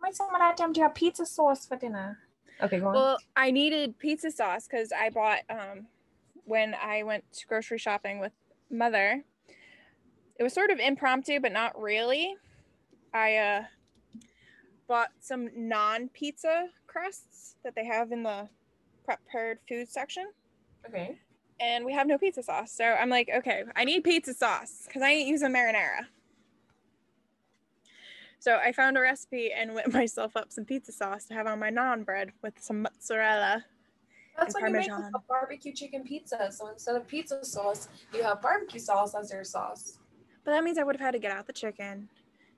Why someone had to have pizza sauce for dinner? Okay, go on. Well, I needed pizza sauce because I bought um when I went to grocery shopping with mother. It was sort of impromptu, but not really. I uh bought some non-pizza crusts that they have in the prepared food section. okay. and we have no pizza sauce. So I'm like, okay, I need pizza sauce because I ain't using marinara. So I found a recipe and whipped myself up some pizza sauce to have on my naan bread with some mozzarella. That's when you make barbecue chicken pizza. So instead of pizza sauce, you have barbecue sauce as your sauce. But that means I would have had to get out the chicken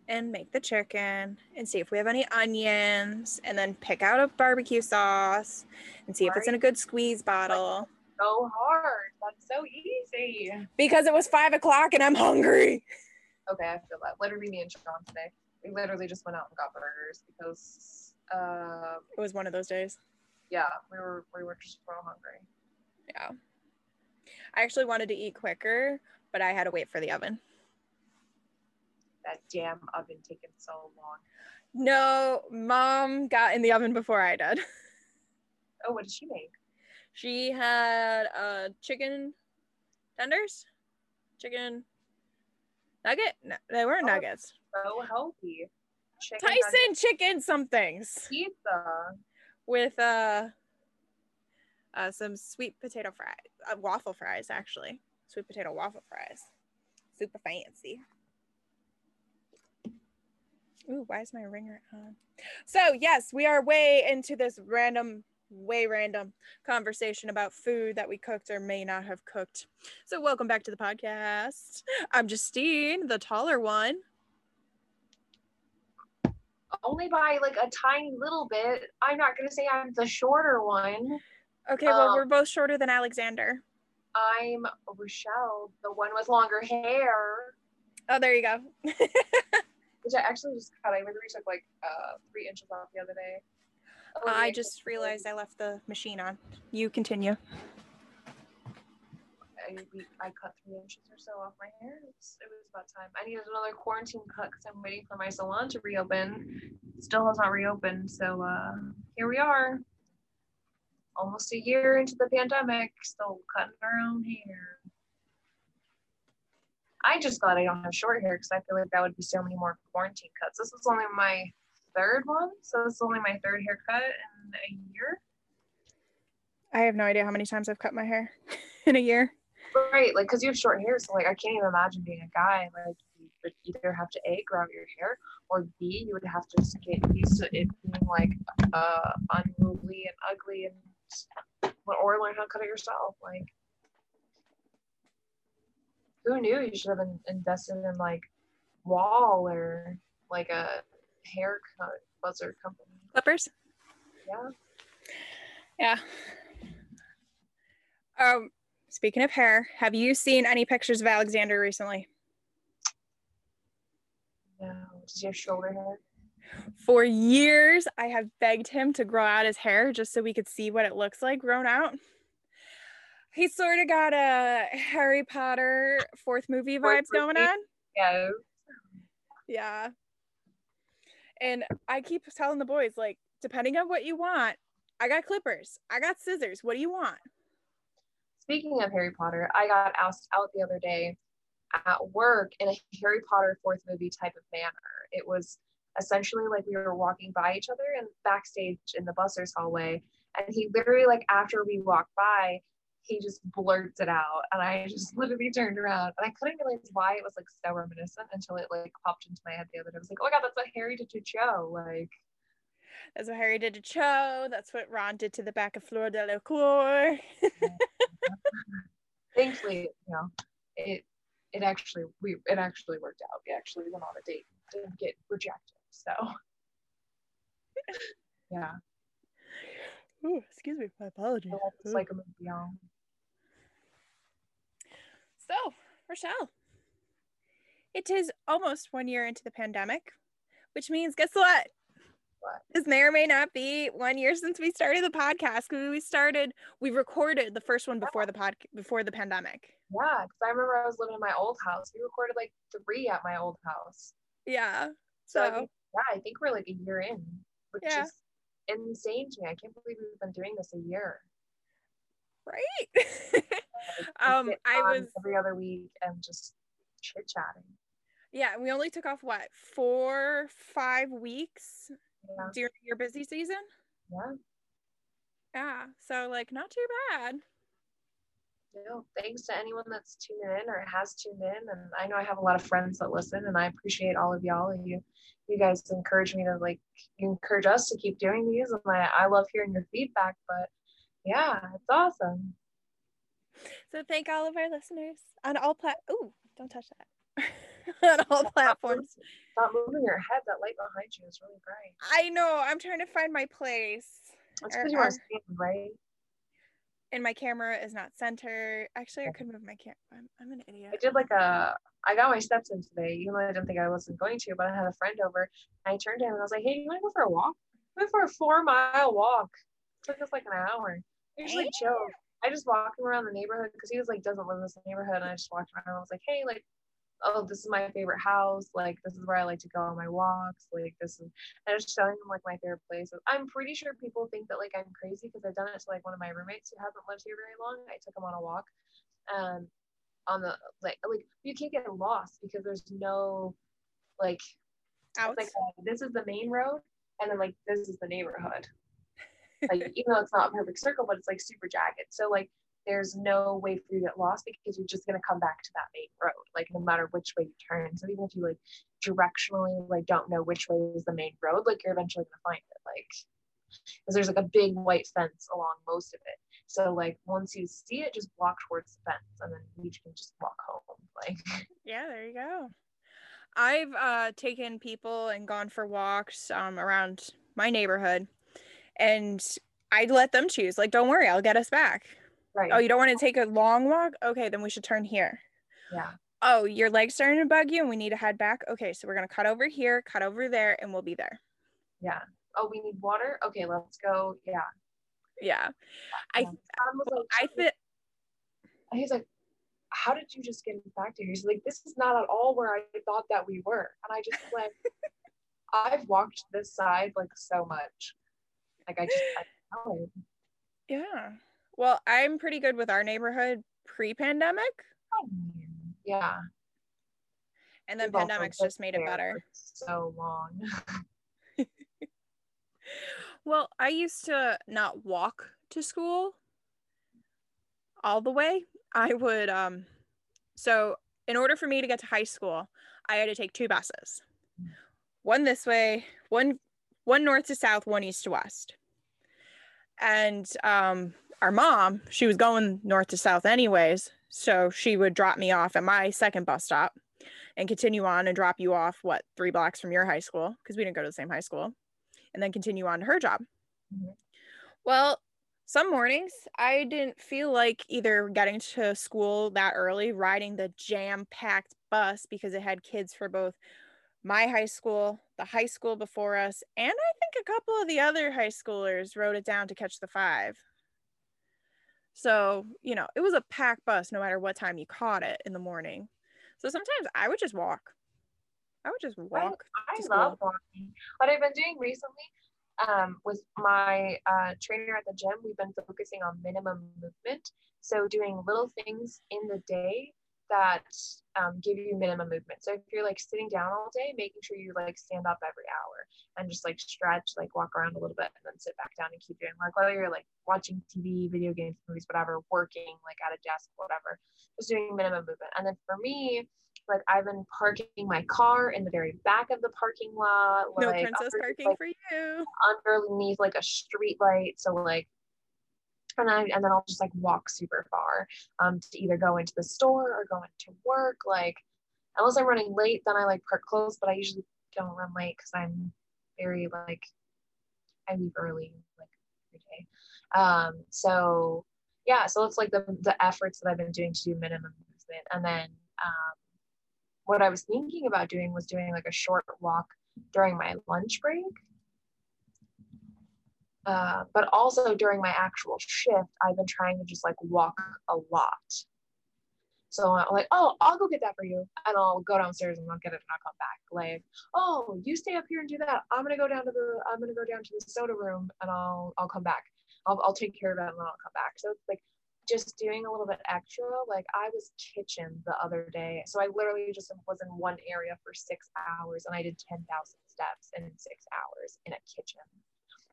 and make the chicken and see if we have any onions and then pick out a barbecue sauce and see if it's in a good squeeze bottle. So hard. That's so easy. Because it was five o'clock and I'm hungry. Okay, I feel that. Literally, me and Sean today, we literally just went out and got burgers because, uh, It was one of those days. yeah, we were we were just real hungry. Yeah. I actually wanted to eat quicker, but I had to wait for the oven. That damn oven taking so long. No, mom got in the oven before I did. Oh, what did she make? She had uh chicken tenders, chicken nugget. No, they weren't Oh. nuggets. So healthy. Chicken Tyson chicken somethings pizza. with uh, uh some sweet potato fries, uh, waffle fries actually, sweet potato waffle fries, super fancy. Ooh, why is my ringer on? So yes, we are way into this random, way random conversation about food that we cooked or may not have cooked. So welcome back to the podcast. I'm Justine, the taller one. Only by like a tiny little bit. I'm not gonna say I'm the shorter one. Okay, well Um, we're both shorter than Alexander. I'm Rochelle, the one with longer hair. Oh, there you go. Which I actually just cut. I literally took like uh three inches off the other day. I just realized I left the machine on. You continue. I, I cut three inches or so off my hair. It was, it was about time. I needed another quarantine cut because I'm waiting for my salon to reopen. Still has not reopened. So uh, here we are. Almost a year into the pandemic, still cutting our own hair. I just glad I don't have short hair because I feel like that would be so many more quarantine cuts. This is only my third one, so this is only my third haircut in a year. I have no idea how many times I've cut my hair in a year. Right, like because you have short hair, so like I can't even imagine being a guy. Like you would either have to a grow out your hair, or b you would have to just get used to it being like uh unruly and ugly, and or learn how to cut it yourself. Like who knew you should have invested in like Wahl or like a haircut buzzer company. Clippers? Yeah. Yeah. Um, speaking of hair, have you seen any pictures of Alexander recently? No, does he have shoulder hair? For years, I have begged him to grow out his hair just so we could see what it looks like grown out. He sort of got a Harry Potter fourth movie Fourth vibes going on. Yeah. Yeah. And I keep telling the boys, like, depending on what you want, I got clippers, I got scissors. What do you want? Speaking of Harry Potter, I got asked out the other day at work in a Harry Potter fourth movie type of manner. It was essentially like we were walking by each other and backstage in the bussers hallway. And he literally, like, after we walked by, he just blurts it out. And I just literally turned around and I couldn't realize why it was like so reminiscent until it like popped into my head the other day. I was like, oh my God, that's what Harry did to Joe. Like, That's what Harry did to Cho. That's what Ron did to the back of Fleur Delacour. thankfully, you know, it it actually we it actually worked out. We actually went on a date, didn't get rejected. So yeah, Ooh, excuse me, my apologies. I like it's like a movie. So, Rochelle, it is almost one year into the pandemic, which means guess what? What? This may or may not be one year since we started the podcast. 'cause We started, we recorded the first one before the pod, before the pandemic. yeah, because I remember I was living in my old house. We recorded like three at my old house. Yeah. So I So think Yeah, I think we're like a year in, which Yeah. is insane to me. I can't believe we've been doing this a year. Right? Um, I was every other week and just chit chatting. yeah, we only took off what four, five weeks Yeah, during your busy season. yeah. Yeah, so like not too bad. Know, thanks to anyone that's tuning in or has tuned in. And I know I have a lot of friends that listen, and I appreciate all of y'all. You, you guys encourage me to like, encourage us to keep doing these, and I, I love hearing your feedback. But yeah, it's awesome. So thank all of our listeners on all plat. Oh, don't touch that. on all platforms. Stop moving your head. That light behind you is really bright. I know. I'm trying to find my place. That's because you want or- to stand, right? And my camera is not centered. Actually, I could move my camera. I'm, I'm an idiot. I did like a, I got my steps in today, even though I didn't think I wasn't going to, but I had a friend over and I turned to him and I was like, hey, you want to go for a walk? We went for a four mile walk. took us like an hour. We just like chill. I just walked him around the neighborhood because he was like, doesn't live in this neighborhood. And I just walked around and I was like, hey, like, oh, this is my favorite house. Like, this is where I like to go on my walks. Like, this is, and I was showing them like my favorite places. I'm pretty sure people think that like I'm crazy because I've done it to like one of my roommates who hasn't lived here very long. I took him on a walk. Um, on the like like you can't get lost because there's no like Out. like uh, this is the main road and then like this is the neighborhood like even though it's not a perfect circle but it's like super jagged so like there's no way for you to get lost because you're just going to come back to that main road like no matter which way you turn so even if you like directionally like don't know which way is the main road like you're eventually going to find it like because there's like a big white fence along most of it so like once you see it just walk towards the fence and then you can just walk home like yeah, there you go. I've uh, taken people and gone for walks um, around my neighborhood, and I'd let them choose. Like, don't worry, I'll get us back. Oh, right Oh, you don't want to take a long walk? Okay, then we should turn here. yeah Oh, your leg's starting to bug you and we need to head back. Okay, so we're going to cut over here, cut over there, and we'll be there. yeah oh we need water okay let's go yeah Yeah. I. Tom like, I fit. he's like, how did you just get back to here? He's like, this is not at all where I thought that we were. And I just went, I've walked this side like so much. Like I just, I know. Yeah. Well, I'm pretty good with our neighborhood pre pandemic, I mean, Yeah. and then We've pandemic's just made it better. So long. Well, I used to not walk to school all the way. I would um so in order for me to get to high school, I had to take two buses. One this way, one one north to south, one east to west. And um our mom, she was going north to south anyways, so she would drop me off at my second bus stop and continue on and drop you off what, 3 blocks from your high school because we didn't go to the same high school and then continue on to her job. Mhm. Well, some mornings I didn't feel like either getting to school that early, riding the jam packed bus because it had kids for both my high school, the high school before us, and I think a couple of the other high schoolers rode it down to catch the five. So, you know, it was a packed bus no matter what time you caught it in the morning. So sometimes I would just walk. I would just walk. I to love walking. What I've been doing recently um, with my uh, trainer at the gym, we've been focusing on minimum movement. So doing little things in the day that um, give you minimum movement. So if you're like sitting down all day, making sure you like stand up every hour and just like stretch, like walk around a little bit and then sit back down and keep doing work. Whether you're like watching TV, video games, movies, whatever, working like at a desk, whatever, just doing minimum movement. And then for me, like I've been parking my car in the very back of the parking lot, No princess parking like, for you. underneath like a street light. So like and and then I'll just like walk super far um to either go into the store or go into work. Like unless I'm running late, then I like park close, but I usually don't run late because I'm very like I leave early like every day. Um so yeah, so it's like the the efforts that I've been doing to do minimum movement. And then um what I was thinking about doing was doing like a short walk during my lunch break. Uh, but also during my actual shift, I've been trying to just like walk a lot. So I'm like, oh, I'll go get that for you. And I'll go downstairs and I'll get it and I'll come back. Like, oh, you stay up here and do that. I'm gonna go down to the I'm gonna go down to the soda room and I'll I'll come back. I'll I'll take care of it and then I'll come back. So it's like just doing a little bit extra. Like I was kitchen the other day. So I literally just was in one area for six hours and I did 10,000 steps in six hours in a kitchen.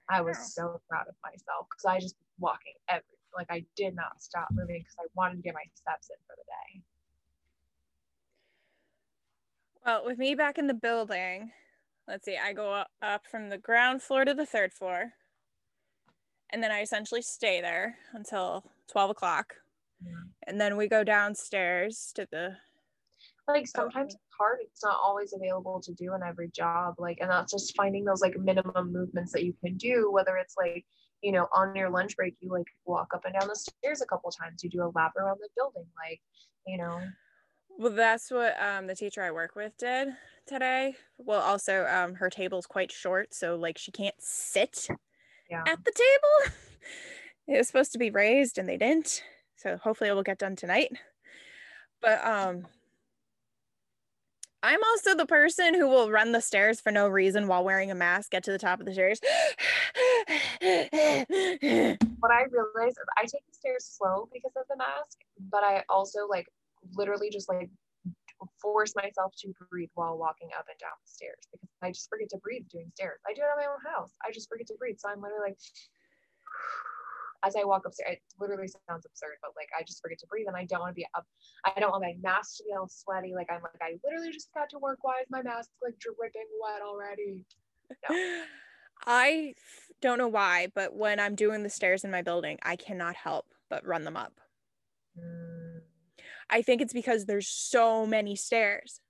I was so proud of myself because I just walking every like I did not stop moving because I wanted to get my steps in for the day. Well, with me back in the building, let's see, I go up from the ground floor to the third floor. And then I essentially stay there until 12 o'clock. Yeah. And then we go downstairs to the like sometimes hard it's not always available to do in every job like and that's just finding those like minimum movements that you can do whether it's like you know on your lunch break you like walk up and down the stairs a couple times you do a lap around the building like you know? Well that's what um, the teacher i work with did today. Well also um, her table's quite short so like she can't sit yeah. at the table. It was supposed to be raised and they didn't so hopefully it will get done tonight. But um I'm also the person who will run the stairs for no reason while wearing a mask, get to the top of the stairs. what I realize is I take the stairs slow because of the mask, but I also like literally just like force myself to breathe while walking up and down the stairs because I just forget to breathe doing stairs. I do it at my own house. I just forget to breathe. So I'm literally like as I walk upstairs, it literally sounds absurd, but like I just forget to breathe and I don't want to be up. I don't want my mask to be all sweaty. Like I'm like, I literally just got to work. Why is my mask like dripping wet already? No. I don't know why, but when I'm doing the stairs in my building, I cannot help but run them up. Mm. I think it's because there's so many stairs.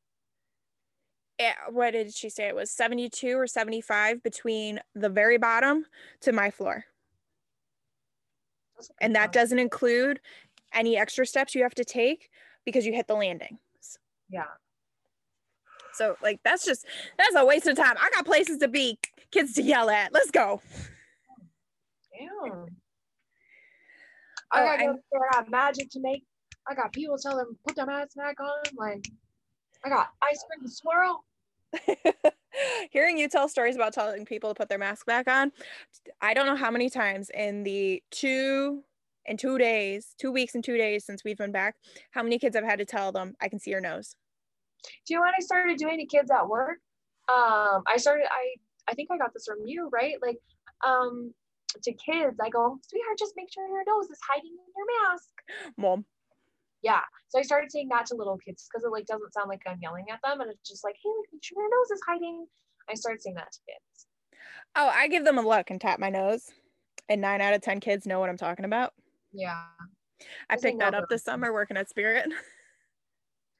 It, eh, what did she say? It was 72 or 75 between the very bottom to my floor. And that doesn't include any extra steps you have to take because you hit the landings. Yeah. So like that's just that's a waste of time. I got places to be, kids to yell at. Let's go. Damn. I oh, gotta go there. I have magic to make. I got people tell them put their mask back on. Like I got ice cream to swirl. Hearing you tell stories about telling people to put their mask back on, I don't know how many times in the two in two days, two weeks and two days since we've been back, how many kids I've had to tell them I can see your nose. Do you know what I started doing to kids at work? Um, I started I I think I got this from you, right? Like um to kids, I go, sweetheart, just make sure your nose is hiding in your mask. Mom, yeah. So i started saying that to little kids because it like doesn't sound like i'm yelling at them and it's just like hey like make sure your nose is hiding. I started saying that to kids. Oh i give them a look and tap my nose and nine out of ten kids know what i'm talking about. Yeah. I picked that up this summer working at spirit.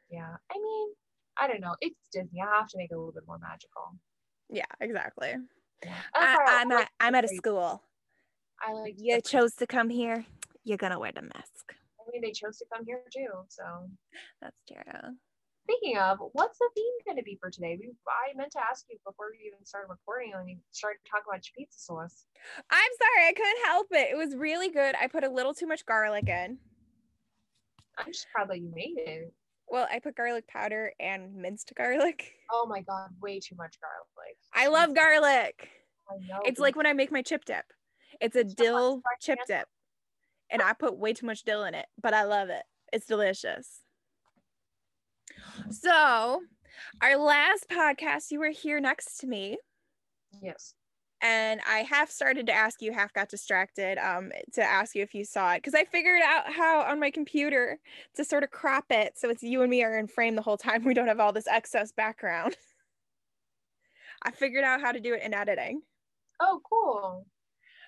Yeah. I mean i don't know. It's disney. I have to make it a little bit more magical. Yeah exactly. Yeah. I, am at i'm at a school. I like you chose to come here. You're gonna wear the mask mean, they chose to come here too. So that's true. Speaking of, what's the theme going to be for today? We, I meant to ask you before we even started recording when you started talking about your pizza sauce. I'm sorry, I couldn't help it. It was really good. I put a little too much garlic in. I'm just proud that you made it. Well, I put garlic powder and minced garlic. Oh my god, way too much garlic. I love garlic. I know. It's like when I make my chip dip. It's a dill chip dip and I put way too much dill in it, but I love it. It's delicious. So, our last podcast, you were here next to me. Yes. And I half started to ask you, half got distracted um, to ask you if you saw it because I figured out how on my computer to sort of crop it so it's you and me are in frame the whole time. We don't have all this excess background. I figured out how to do it in editing. Oh, cool.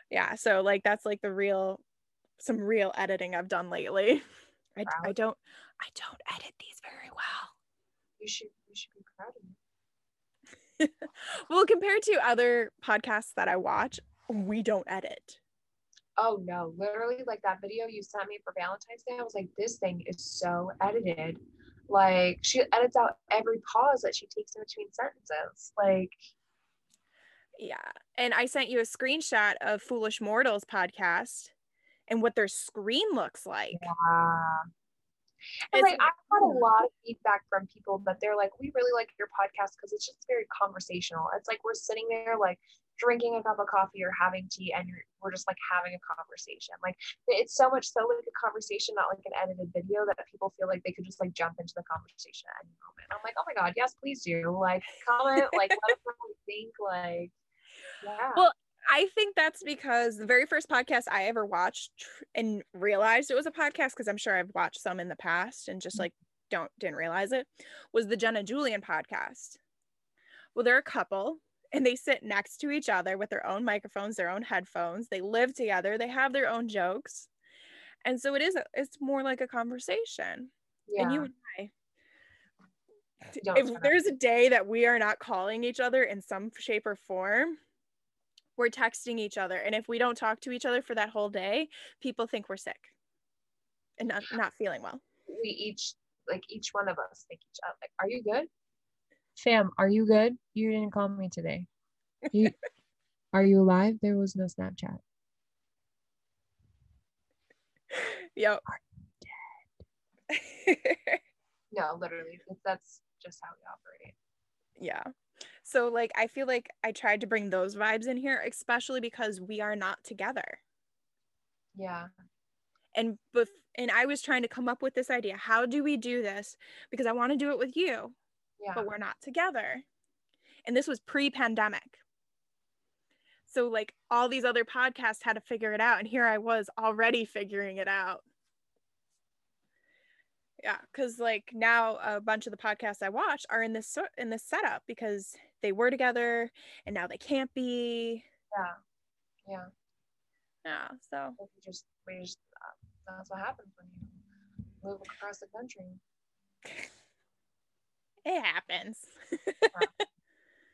Yeah. So, like, that's like the real some real editing I've done lately. I, I don't I don't edit these very well. You should you should be proud of me. well, compared to other podcasts that I watch, we don't edit. Oh no, literally like that video you sent me for Valentine's Day, I was like, this thing is so edited. Like she edits out every pause that she takes in between sentences. Like yeah. And I sent you a screenshot of Foolish Mortals podcast and what their screen looks like. Yeah. And like I've had a lot of feedback from people that they're like, we really like your podcast because it's just very conversational. It's like we're sitting there like drinking a cup of coffee or having tea and we're just like having a conversation. Like it's so much so like a conversation, not like an edited video that people feel like they could just like jump into the conversation at any moment. I'm like, oh my God, yes, please do. Like comment, like let us know what you think. Like, yeah. Well, I think that's because the very first podcast I ever watched and realized it was a podcast because I'm sure I've watched some in the past and just mm-hmm. like don't didn't realize it was the Jenna Julien podcast. Well, they're a couple and they sit next to each other with their own microphones, their own headphones. They live together. They have their own jokes. And so it is it's more like a conversation. Yeah. And you and I if there's a day that we are not calling each other in some shape or form, we're texting each other. And if we don't talk to each other for that whole day, people think we're sick and not, not feeling well. We each like each one of us think each other like, are you good? Fam, are you good? You didn't call me today. You, are you alive? There was no Snapchat. Yep. no, literally. That's just how we operate. Yeah. So like I feel like I tried to bring those vibes in here, especially because we are not together. Yeah. And bef- and I was trying to come up with this idea. How do we do this? Because I want to do it with you yeah. but we're not together. And this was pre pandemic. So, like, all these other podcasts had to figure it out. And here I was already figuring it out. Yeah, because like now a bunch of the podcasts I watch are in this in this setup because they were together and now they can't be. Yeah, yeah, yeah. So we just we just uh, that's what happens when you move across the country. It happens.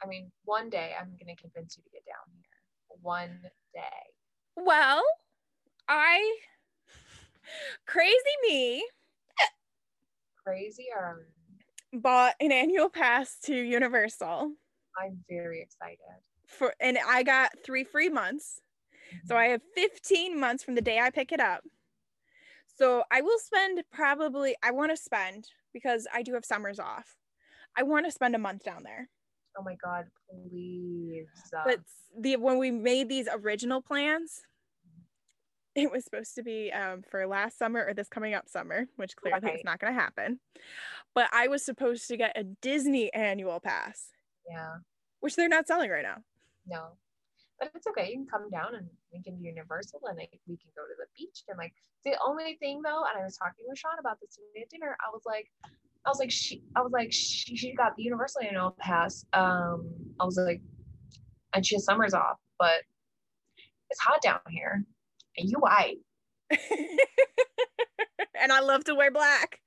I mean, one day I'm going to convince you to get down here. One day. Well, I, crazy me, crazy or bought an annual pass to Universal. I'm very excited. For and I got three free months. Mm-hmm. So I have 15 months from the day I pick it up. So I will spend probably I want to spend because I do have summers off. I want to spend a month down there. Oh my god, please. But the when we made these original plans, it was supposed to be um, for last summer or this coming up summer, which clearly right. is not going to happen. But I was supposed to get a Disney annual pass. Yeah. Which they're not selling right now. No. But it's okay. You can come down and we can do Universal and like, we can go to the beach. And like the only thing though, and I was talking with Sean about this today at dinner, I was like, I was like, she, I was like, she, she got the universal annual pass. Um, I was like, and she has summers off, but it's hot down here, you white. and I love to wear black.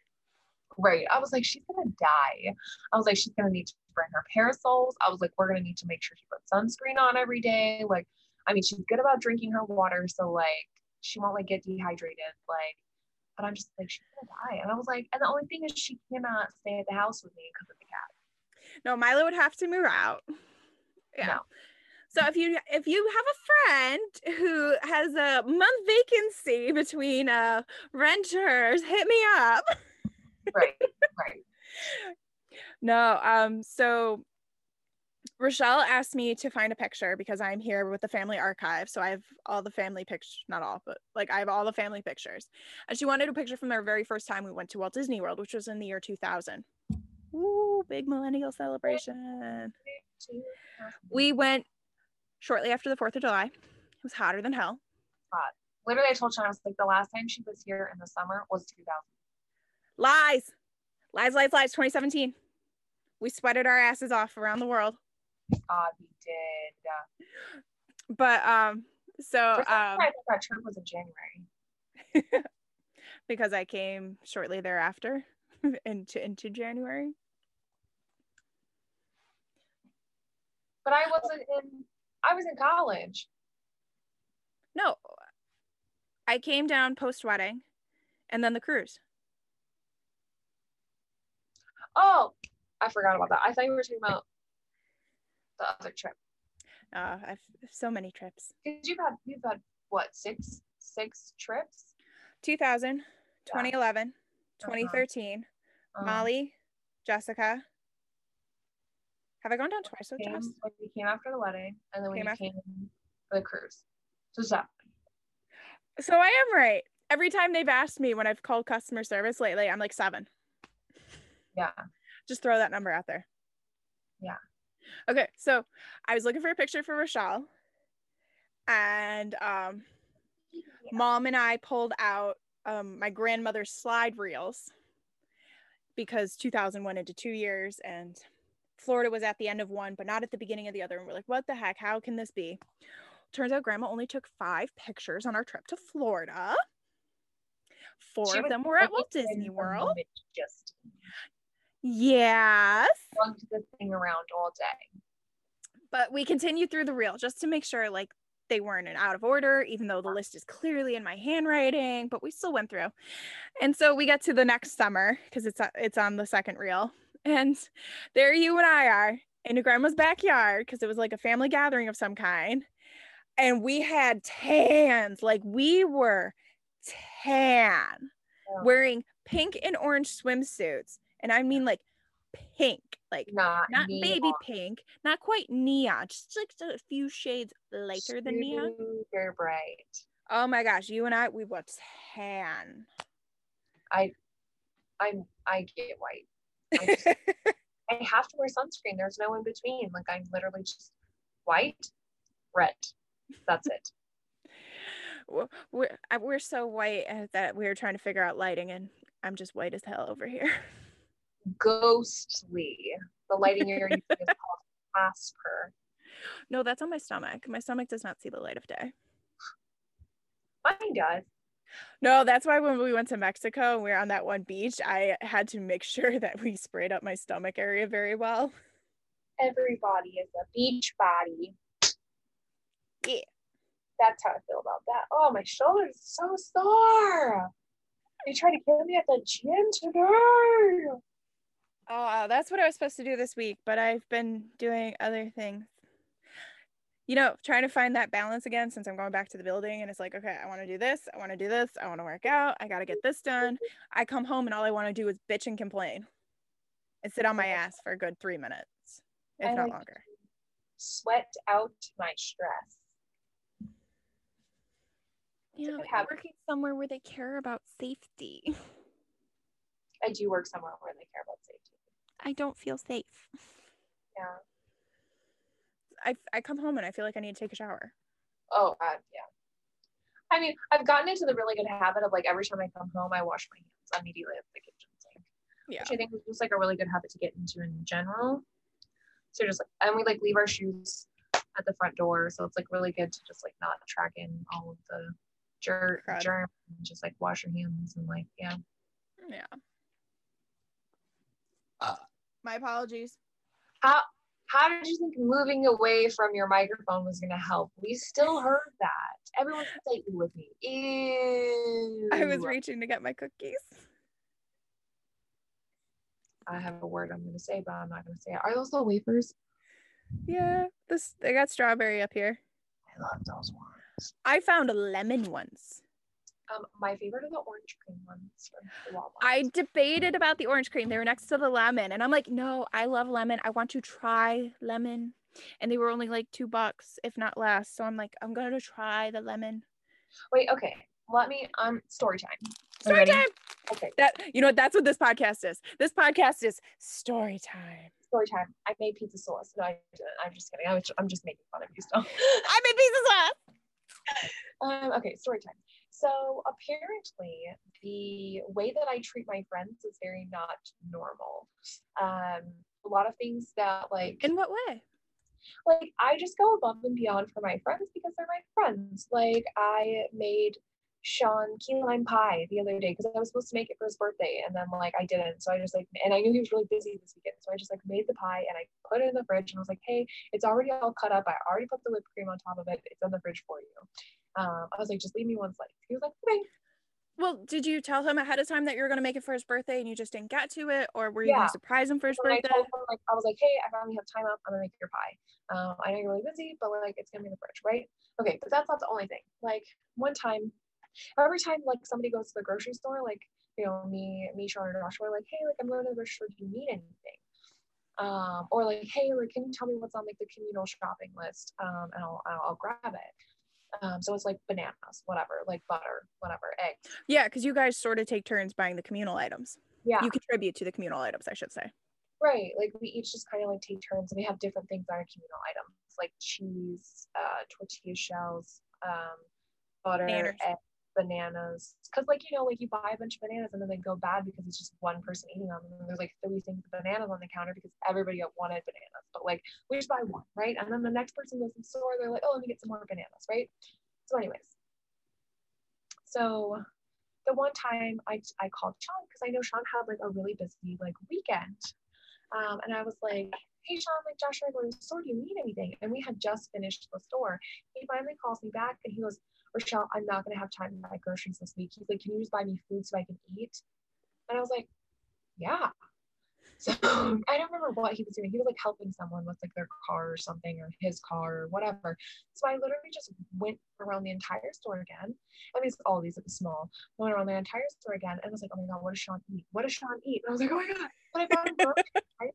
Right. I was like, she's gonna die. I was like, she's gonna need to bring her parasols. I was like, we're gonna need to make sure she puts sunscreen on every day. Like, I mean, she's good about drinking her water, so like she won't like get dehydrated. Like, but I'm just like, she's gonna die. And I was like, and the only thing is she cannot stay at the house with me because of the cat. No, Milo would have to move out. Yeah. No. So if you if you have a friend who has a month vacancy between uh renters, hit me up. right, right. No, um, so Rochelle asked me to find a picture because I'm here with the family archive. So I have all the family pictures, not all, but like I have all the family pictures. And she wanted a picture from their very first time we went to Walt Disney World, which was in the year 2000. Ooh, big millennial celebration. We went shortly after the 4th of July. It was hotter than hell. Hot. Literally, I told Sean, I was like, the last time she was here in the summer was 2000. Lies. Lies, lies, lies. 2017. We sweated our asses off around the world. God, we did. But um, so um, I thought that trip was in January. because I came shortly thereafter into into January. But I wasn't in. I was in college. No, I came down post wedding, and then the cruise. Oh, I forgot about that. I thought you were talking about the other trip? Uh, I've so many trips. Because you've had you've had what six six trips? 2000, 2011, 2013. Um, Molly, Jessica. Have I gone down twice with Jess? we came after the wedding, and then we Came after- came for the cruise. So seven. So I am right. Every time they've asked me when I've called customer service lately, I'm like seven. Yeah. Just throw that number out there. Yeah. Okay, so I was looking for a picture for Rochelle, and um, mom and I pulled out um, my grandmother's slide reels because 2000 went into two years and Florida was at the end of one, but not at the beginning of the other. And we're like, what the heck? How can this be? Turns out grandma only took five pictures on our trip to Florida. Four She of them were at Walt Disney World. Just Yes. the thing around all day. But we continued through the reel just to make sure like they weren't in out of order, even though the list is clearly in my handwriting, but we still went through. And so we get to the next summer because it's uh, it's on the second reel. And there you and I are in a grandma's backyard because it was like a family gathering of some kind. And we had tans, like we were tan, Yeah. wearing pink and orange swimsuits. And I mean like pink, like Not, not baby pink, not quite neon, just like a few shades lighter than neon. Super bright. Oh my gosh, you and I, we were tan. I, I'm I get white. I, just, I have to wear sunscreen. There's no in between. Like I'm literally just white, red. That's it. We're- we're, so white uh, that we were trying to figure out lighting, and I'm just white as hell over here. Ghostly. The lighting you're using is called Casper. No, that's on my stomach. My stomach does not see the light of day. Mine does. No, that's why when we went to Mexico and we were on that one beach, I had to make sure that we sprayed up my stomach area very well. Everybody is a beach body. Yeah. That's how I feel about that. Oh, my shoulder is so sore. They tried to kill me at the gym today. Oh, that's what I was supposed to do this week, but I've been doing other things. You know, trying to find that balance again since I'm going back to the building and it's like, okay, I want to do this, I want to do this, I want to work out, I got to get this done. I come home and all I want to do is bitch and complain and sit on my ass for a good three minutes, if I not like- longer. Sweat out my stress. You know, good working somewhere where they care about safety. I do work somewhere where they care about safety. I don't feel safe. Yeah. I, I come home and I feel like I need to take a shower. Oh, God, yeah. I mean, I've gotten into the really good habit of like every time I come home, I wash my hands immediately at the kitchen sink, Yeah. which I think is just like a really good habit to get into in general. So just like, and we like leave our shoes at the front door, so it's like really good to just like not track in all of the ger- Crud. germs and just like wash your hands and like yeah. Yeah. Uh. My apologies. How how did you think moving away from your microphone was gonna help? We still heard that. Everyone's slightly with me. Ew. I was reaching to get my cookies. I have a word I'm gonna say, but I'm not gonna say it. Are those the wafers? Yeah, this I got strawberry up here. I love those ones. I found a lemon ones. Um, my favorite are the orange cream ones from. I debated about the orange cream. They were next to the lemon, and I'm like, no, I love lemon. I want to try lemon, and they were only like two bucks, if not less. So I'm like, I'm gonna try the lemon. wait. Okay, let me um story time. Story time. Okay, That you know, that's what this podcast is. This podcast is story time. story time. I made pizza sauce. No, I didn't. I'm just kidding. I was, I'm just making fun of you still. I made pizza sauce. Um, okay, story time. So apparently, the way that I treat my friends is very not normal. Um, a lot of things that like In what way? like I just go above and beyond for my friends because they're my friends. Like I made Sean key lime pie the other day because I was supposed to make it for his birthday and then like I didn't. So I just like and I knew he was really busy this weekend. So I just like made the pie and I put it in the fridge and I was like, hey, it's already all cut up. I already put the whipped cream on top of it. It's in the fridge for you. Um, I was like, just leave me one slice. He was like, okay. Well, did you tell him ahead of time that you were gonna make it for his birthday and you just didn't get to it, or were you Yeah. gonna surprise him for his When I birthday? told him, like, I was like, hey, I finally have time up. I'm gonna make your pie. Um, I know you're really busy, but like, it's gonna be in the fridge, right? Okay, but that's not the only thing. Like, one time, every time like somebody goes to the grocery store, like you know, me, me, Sean, and Joshua were like, hey, like I'm going to the grocery store. Do you need anything? Um, or like, hey, like, can you tell me what's on like the communal shopping list? Um, and I'll, I'll, I'll grab it. Um, so it's like bananas, whatever, like butter, whatever, eggs. Yeah, because you guys sort of take turns buying the communal items. Yeah. You contribute to the communal items, I should say. Right. Like we each just kind of like take turns and we have different things on our communal items like cheese, uh, tortilla shells, um, butter, Bananas. eggs, bananas. Cause like, you know, like you buy a bunch of bananas and then they go bad because it's just one person eating them. And there's like three things of bananas on the counter because everybody wanted bananas. But like we just buy one, right? And then the next person goes to the store, they're like, oh, let me get some more bananas, right? So anyways. So the one time I, I called Sean because I know Sean had like a really busy like weekend. Um, and I was like, hey Sean, like Josh and I going to the store. Do you need anything? And we had just finished the store. He finally calls me back and he goes, Rochelle, I'm not gonna have time to buy groceries this week. He's like, Can you just buy me food so I can eat? And I was like, Yeah. So I don't remember what he was doing. He was like helping someone with like their car or something or his car or whatever. So I literally just went around the entire store again. I mean, all these at like small. Went around the entire store again and was like, oh my god, what does Sean eat? What does Sean eat? And I was like, oh my god. But I bought him? I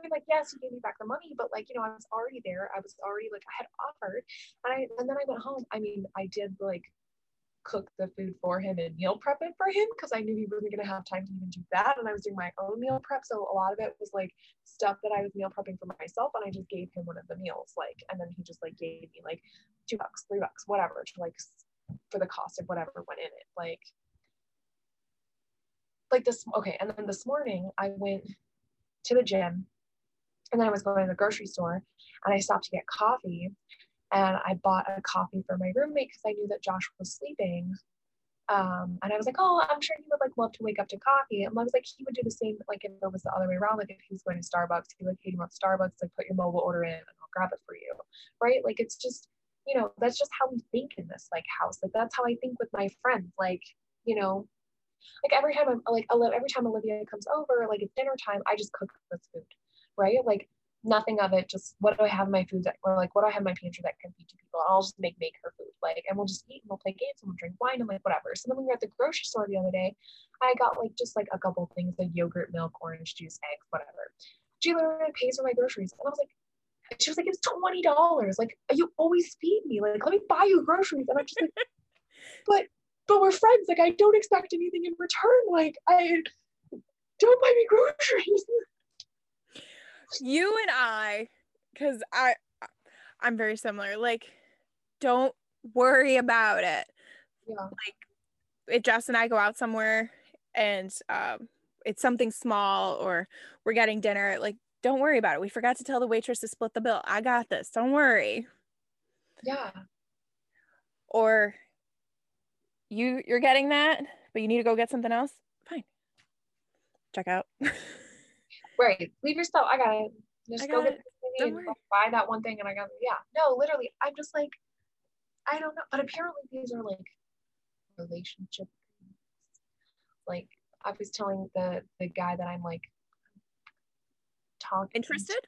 mean, like, yes, he gave me back the money, but like, you know, I was already there. I was already like, I had offered, and I and then I went home. I mean, I did like cook the food for him and meal prep it for him because I knew he wasn't gonna have time to even do that. And I was doing my own meal prep. So a lot of it was like stuff that I was meal prepping for myself and I just gave him one of the meals. Like, and then he just like gave me like two bucks, three bucks, whatever, to like for the cost of whatever went in it. Like like this okay, and then this morning I went to the gym and then I was going to the grocery store and I stopped to get coffee and I bought a coffee for my roommate because I knew that Josh was sleeping. Um, and I was like, oh, I'm sure he would like love to wake up to coffee. And I was like, he would do the same, like if it was the other way around, like if he was going to Starbucks, he'd be like, hey, you want Starbucks? Like put your mobile order in and I'll grab it for you. Right? Like it's just, you know, that's just how we think in this like house. Like that's how I think with my friends. Like, you know, like every time I'm like every time Olivia comes over, like it's dinner time, I just cook this food. Right? Like nothing of it just what do i have in my food that or like what do i have in my pantry that can feed two people? And i'll just make make her food like and we'll just eat and we'll play games and we'll drink wine and like whatever. So then when we were at the grocery store the other day i got like just like a couple things like yogurt milk orange juice eggs whatever. She literally pays for my groceries and i was like she was like it's $20 like you always feed me like let me buy you groceries and i'm just like but but we're friends like i don't expect anything in return like i don't buy me groceries you and I, because I, I'm very similar. Like, don't worry about it. yeah Like, if Jess and I go out somewhere and um, it's something small or we're getting dinner, like, don't worry about it. We forgot to tell the waitress to split the bill. I got this. Don't worry. yeah Or you you're getting that, but you need to go get something else. Fine. Check out. Right. Leave your stuff. I got it. Just I go get it. and buy that one thing and I got. Yeah. No, literally. I'm just like, I don't know. But apparently these are like relationship. Like I was telling the the guy that I'm like talking Interested?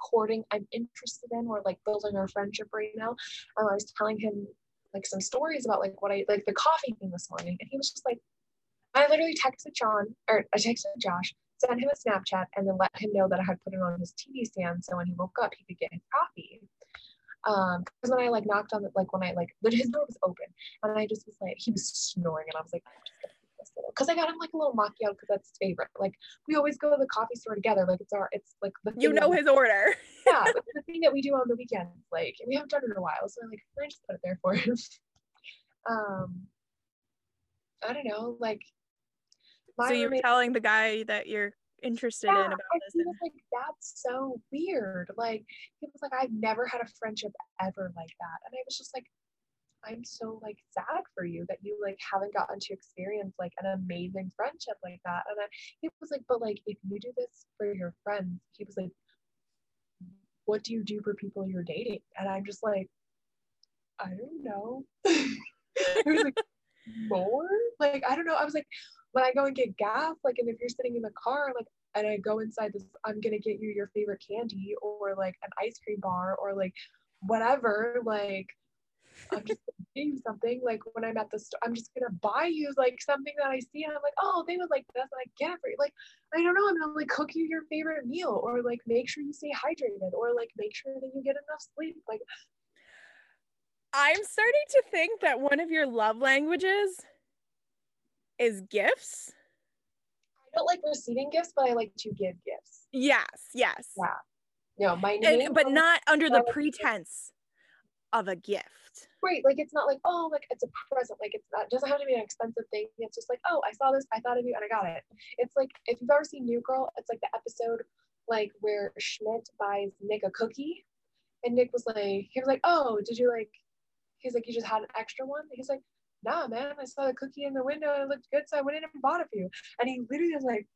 courting I'm interested in or like building our friendship right now. And I was telling him like some stories about like what I like the coffee thing this morning. And he was just like, I literally texted John or I texted Josh, sent him a Snapchat, and then let him know that I had put it on his TV stand so when he woke up he could get his coffee. Um, because when I like knocked on the like when I like his door was open and I just was like he was snoring and I was like I'm just gonna this little because I got him like a little macchiato because that's his favorite. Like we always go to the coffee store together. Like it's our it's like the You that know his order. yeah, the thing that we do on the weekends, like we haven't done it in a while, so I'm like, I just put it there for him? um, I don't know, like my so you're telling the guy that you're interested yeah, in about and this. he was like, that's so weird. Like he was like, I've never had a friendship ever like that, and I was just like, I'm so like sad for you that you like haven't gotten to experience like an amazing friendship like that. And I, he was like, but like if you do this for your friends, he was like, what do you do for people you're dating? And I'm just like, I don't know. I was like, more? Like, I don't know. I was like, when I go and get gas, like, and if you're sitting in the car, like, and I go inside this, I'm gonna get you your favorite candy or like an ice cream bar or like whatever. Like, I'm just gonna get you something. Like when I'm at the store, I'm just gonna buy you like something that I see and I'm like, oh, they would like this and I get it for you. Like, I don't know, I'm gonna like cook you your favorite meal or like make sure you stay hydrated or like make sure that you get enough sleep. Like I'm starting to think that one of your love languages is gifts. I don't like receiving gifts, but I like to give gifts. Yes, yes. Yeah. No, my and, but not under the pretense of a gift. Right. Like it's not like, oh, like it's a present. Like it's not it doesn't have to be an expensive thing. It's just like, oh, I saw this, I thought of you, and I got it. It's like if you've ever seen New Girl, it's like the episode like where Schmidt buys Nick a cookie. And Nick was like, he was like, oh, did you like he's like, you just had an extra one? He's like, nah, man, I saw the cookie in the window and it looked good, so I went in and bought a few. And he literally was like,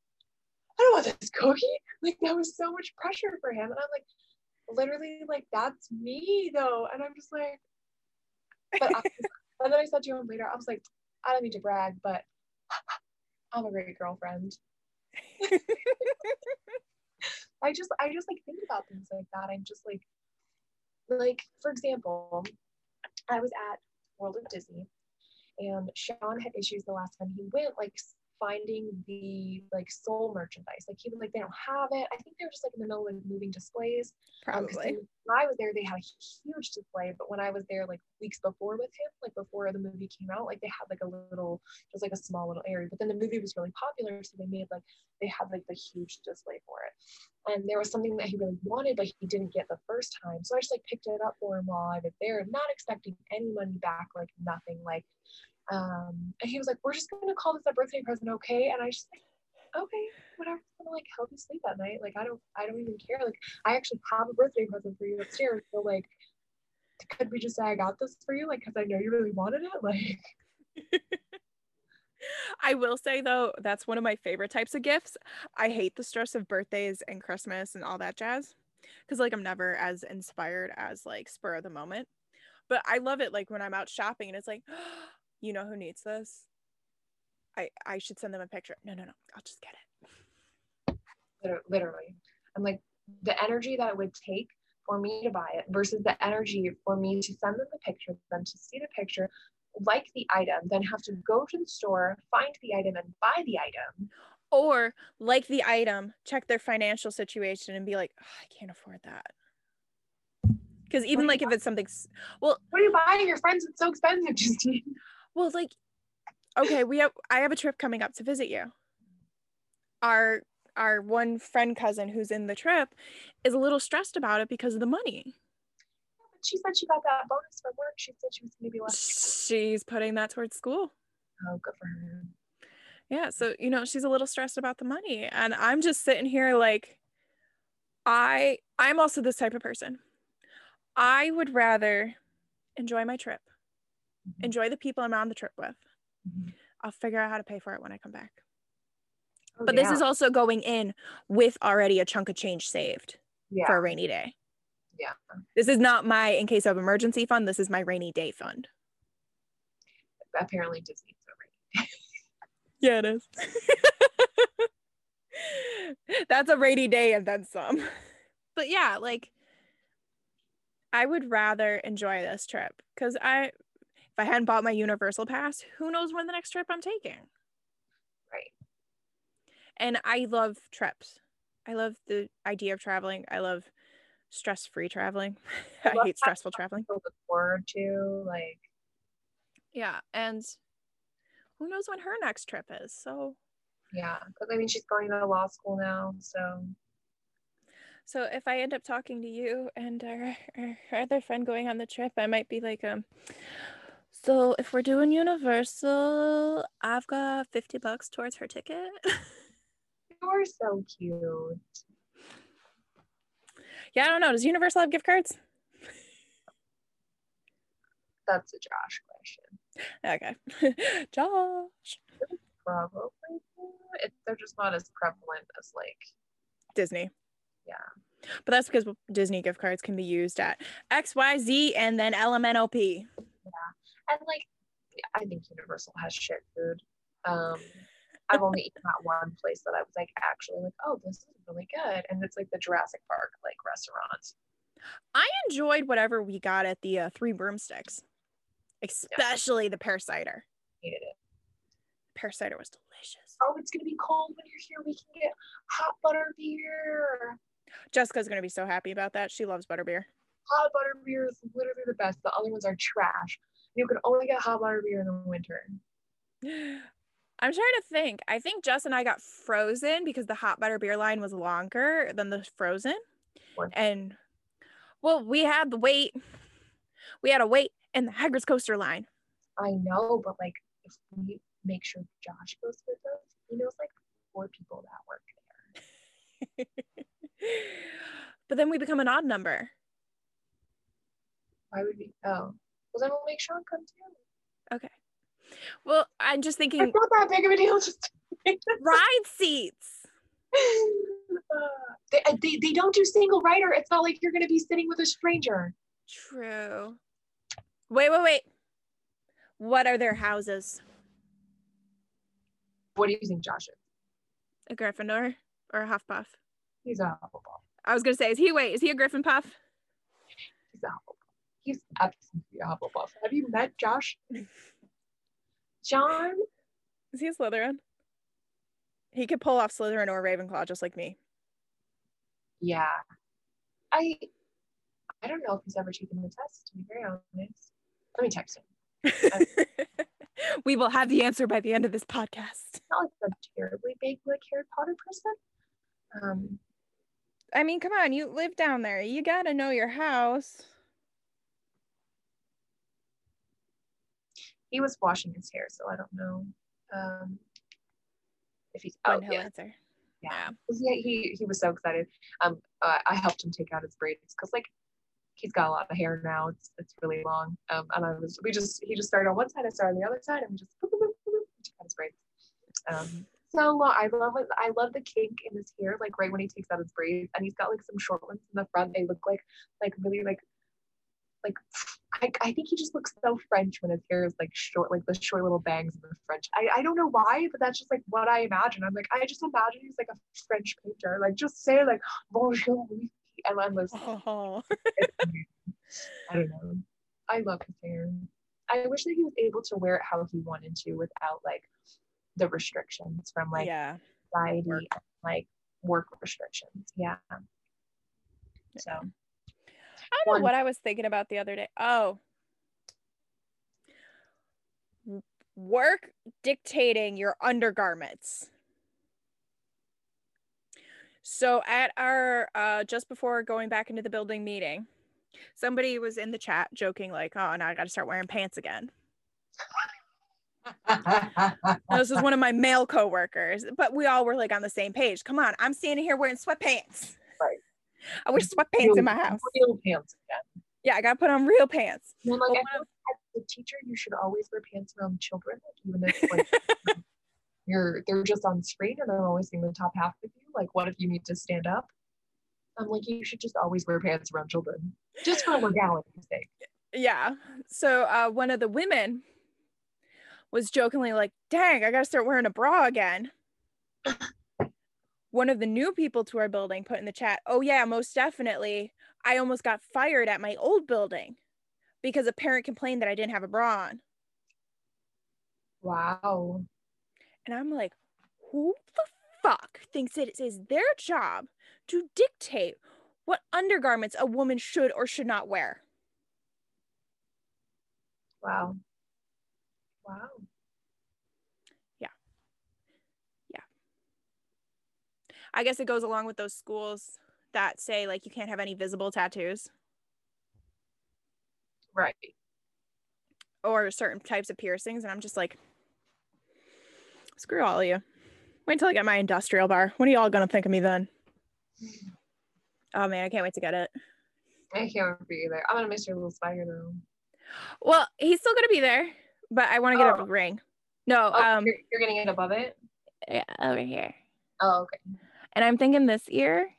I don't want this cookie. Like that was so much pressure for him. And I'm like, literally, like that's me though. And I'm just like, but I, and then I said to him later, I was like, I don't need to brag, but I'm a great girlfriend. I just I just like think about things like that. I'm just like like for example, I was at World of Disney and Sean had issues the last time he went, like finding the like soul merchandise. Like he was like, they don't have it. I think they were just like in the middle of moving displays. Um, Probably. Um, when I was there, they had a huge display, but when I was there like weeks before with him, like before the movie came out, like they had like a little, just like a small little area. But then the movie was really popular, so they made like they had like the huge display for it. And there was something that he really wanted, but he didn't get the first time. So I just like picked it up for him while I was there, not expecting any money back, like nothing. Like um, and he was like, "We're just gonna call this a birthday present, okay?" And I just like, "Okay, whatever." I'm gonna like help you sleep at night. Like I don't, I don't even care. Like I actually have a birthday present for you upstairs. So like, could we just say I got this for you? Like, cause I know you really wanted it. Like. I will say though, that's one of my favorite types of gifts. I hate the stress of birthdays and Christmas and all that jazz. Cause like I'm never as inspired as like spur of the moment. But I love it like when I'm out shopping and it's like, you know who needs this? I I should send them a picture. No, no, no. I'll just get it. Literally. I'm like the energy that it would take for me to buy it versus the energy for me to send them the picture, them to see the picture, like the item, then have to go to the store, find the item, and buy the item. Or like the item, check their financial situation and be like, oh, I can't afford that. Because even like if it's something, well, what are you buying? Your friends, it's so expensive, Justine. Well, like, okay, we have I have a trip coming up to visit you. Our our one friend cousin who's in the trip is a little stressed about it because of the money. She said she got that bonus from work. She said she was going to be less. She's putting that towards school. Oh, good for her. Yeah, so you know she's a little stressed about the money, and I'm just sitting here like, I I'm also this type of person. I would rather enjoy my trip. Enjoy the people I'm on the trip with. Mm-hmm. I'll figure out how to pay for it when I come back. Oh, but yeah. this is also going in with already a chunk of change saved yeah. for a rainy day. Yeah. This is not my in case of emergency fund. This is my rainy day fund. Apparently Disney's a rainy day. yeah, it is. That's a rainy day and then some. But yeah, like I would rather enjoy this trip because I if I hadn't bought my universal pass, who knows when the next trip I'm taking? Right. And I love trips. I love the idea of traveling. I love stress-free traveling. I, I hate stressful traveling. look forward to like yeah, and who knows when her next trip is. So yeah, because I mean she's going to law school now, so so if I end up talking to you and our, our other friend going on the trip, I might be like, um, so if we're doing Universal, I've got 50 bucks towards her ticket. You're so cute. Yeah, I don't know. Does Universal have gift cards? That's a Josh question. Okay. Josh. Probably. It, they're just not as prevalent as like Disney. Yeah. But that's because Disney gift cards can be used at XYZ and then LMNOP. Yeah and like I think Universal has shit food. Um, I've only eaten at one place that I was like actually like, oh, this is really good, and it's like the Jurassic Park like restaurant. I enjoyed whatever we got at the uh, Three Broomsticks. especially the pear cider. Hated it. Pear cider was delicious. Oh, it's gonna be cold when you're here. We can get hot butter beer. Jessica's gonna be so happy about that. She loves butterbeer. Hot butter beer is literally the best. The other ones are trash. You can only get hot butter beer in the winter. I'm trying to think. I think Jess and I got frozen because the hot butter beer line was longer than the frozen. What? And well, we had the wait. We had a wait in the Hagrid's coaster line. I know, but like if we make sure Josh goes with us, he knows like four people that work there. but then we become an odd number. Why would we? Oh, well then we'll make Sean come too. Okay. Well, I'm just It's thinking not that big of a deal. Just ride seats. Uh, they, uh, they, they don't do single rider. It's not like you're gonna be sitting with a stranger. True. Wait, wait, wait. What are their houses? What do you think, Josh? Is? A Gryffindor or a Huffpuff? He's a Hufflepuff. I was gonna say, is he wait, is he a Gryffindor? Puff? He's a Hufflepuff. He's absolutely a Hufflepuff. Have you met Josh? John? Is he a Slytherin? He could pull off Slytherin or Ravenclaw just like me. Yeah. I I don't know if he's ever taken the test, to be very honest. Let me text him. we will have the answer by the end of this podcast. Not like a terribly big like Harry Potter person. Um, I mean, come on, you live down there. You gotta know your house. He was washing his hair, so I don't know um if he's When he'll yeah, answer. yeah. He, he he was so excited. Um, uh, I helped him take out his braids because like he's got a lot of hair now. It's it's really long. Um, and I was we just he just started on one side, I started on the other side, and we just boop, boop, boop, took out his braids. Um, so long. I love it. I love the kink in his hair. Like right when he takes out his braids, and he's got like some short ones in the front. They look like like really like like I, I think he just looks so French when his hair is like short, like the short little bangs in the French. I, I don't know why, but that's just like what I imagine. I'm like, I just imagine he's like a French painter. Like just say like bonjour oui," and then this Oh. I don't know. I love his hair. I wish that he was able to wear it how he wanted to without like the restrictions from like yeah. society work. and like work restrictions. Yeah. So I don't know what I was thinking about the other day. Oh. Work dictating your undergarments. So at our uh just before going back into the building meeting, somebody was in the chat joking like, "Oh, now I got to start wearing pants again." This is one of my male coworkers, but we all were like on the same page. Come on, I'm standing here wearing sweatpants. I wear sweatpants in my house. Real pants again. Yeah, I got to put on real pants. And like Well, I one feel like as a teacher, you should always wear pants around children, even if like you're they're just on screen and they're always seeing the top half of you. Like, what if you need to stand up? I'm like, you should just always wear pants around children, just for legality's sake. Yeah. So uh, one of the women was jokingly like, dang, I got to start wearing a bra again. one of the new people to our building put in the chat, oh, yeah, most definitely. I almost got fired at my old building because a parent complained that I didn't have a bra on. Wow. And I'm like, who the fuck thinks it is their job to dictate what undergarments a woman should or should not wear? Wow. Wow. I guess it goes along with those schools that say like you can't have any visible tattoos Right. or certain types of piercings. And I'm just like, screw all of you. Wait until I get my industrial bar. What are y'all gonna think of me then? Oh man, I can't wait to get it. I can't remember there. I'm gonna miss your little spider though. Well, he's still gonna be there, but I want to get Oh. a ring. No, Oh, um, you're, you're getting it above it. yeah, over here. Oh, okay. And I'm thinking this ear,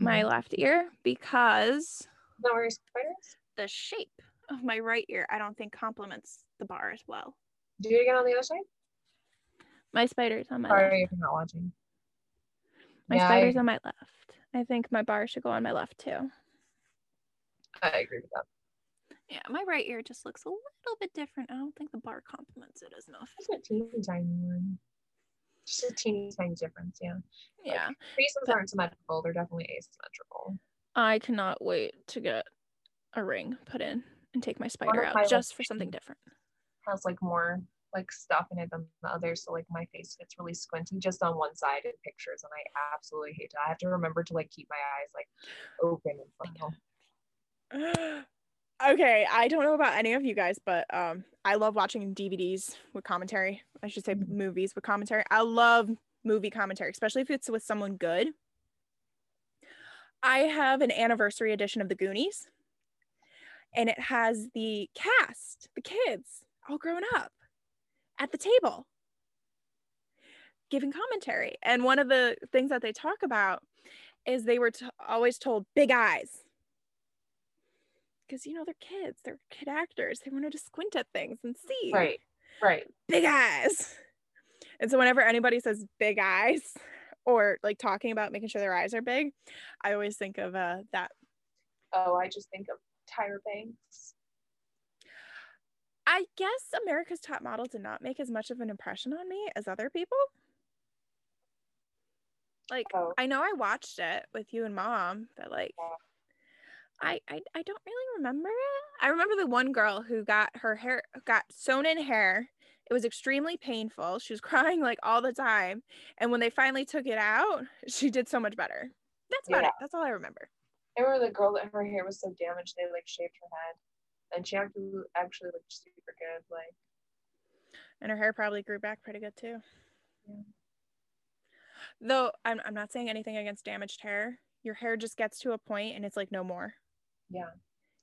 my Mhm. left ear, because Is that where your spider is? the shape of my right ear, I don't think complements the bar as well. Do it again on the other side. My spider's on my left. Sorry if you're not watching. My Yeah, I- spider's on my left. I think my bar should go on my left too. I agree with that. Yeah, my right ear just looks a little bit different. I don't think the bar complements it as enough. Just a teeny tiny one. Just a teeny tiny difference, yeah. Yeah. Like, faces aren't symmetrical, they're definitely asymmetrical. I cannot wait to get a ring put in and take my spider out my just for something different. Has like more like stuff in it than the other, So like my face gets really squinty just on one side in pictures and I absolutely hate it. I have to remember to like keep my eyes like open and. Okay, I don't know about any of you guys, but um I love watching DVDs with commentary. I should say Mhm. movies with commentary. I love movie commentary, especially if it's with someone good. I have an anniversary edition of The Goonies, and it has the cast, the kids, all grown up at the table giving commentary. And one of the things that they talk about is they were t- always told big eyes. Because, you know, they're kids, they're kid actors. They wanted to squint at things and see. Right, right. Big eyes. And so, whenever anybody says big eyes or like talking about making sure their eyes are big, I always think of uh, that. Oh, I just think of Tyra Banks. I guess America's Top Model did not make as much of an impression on me as other people. Like, Oh. I know I watched it with you and mom, but like, Yeah. I, I I don't really remember it. I remember the one girl who got her hair got sewn in hair. It was extremely painful. She was crying like all the time, and when they finally took it out, she did so much better. That's about Yeah. it. That's all I remember. I remember the girl that her hair was so damaged they like shaved her head. And she actually actually looked super good. Like And her hair probably grew back pretty good too. Yeah. Though I'm I'm not saying anything against damaged hair. Your hair just gets to a point and it's like no more. Yeah.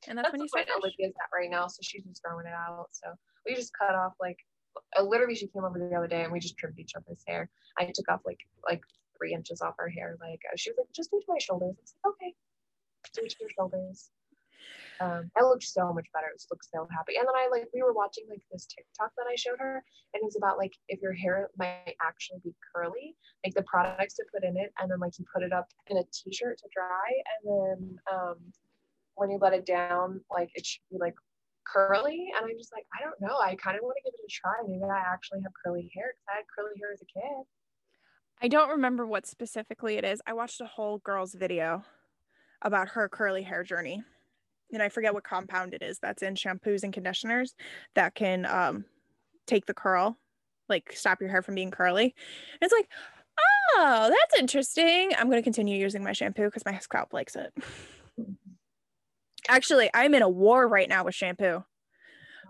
And that's, That's when you start fresh. Olivia's at right now, so she's just growing it out. So we just cut off like uh, literally she came over the other day and we just trimmed each other's hair. I took off like like three inches off her hair. Like uh, she was like, just do it to my shoulders. I was like, okay, do it to your shoulders. Um, I looked so much better. It looked so happy. And then I like we were watching like this TikTok that I showed her, and it was about like if your hair might actually be curly, like the products to put in it, and then like you put it up in a t-shirt to dry, and then um, when you let it down, like it should be like curly. And I'm just like, I don't know. I kind of want to give it a try. Maybe I actually have curly hair because I had curly hair as a kid. I don't remember what specifically it is. I watched a whole girl's video about her curly hair journey. And I forget what compound it is that's in shampoos and conditioners that can um, take the curl, like stop your hair from being curly. And it's like, oh, that's interesting. I'm going to continue using my shampoo because my scalp likes it. Actually, I'm in a war right now with shampoo.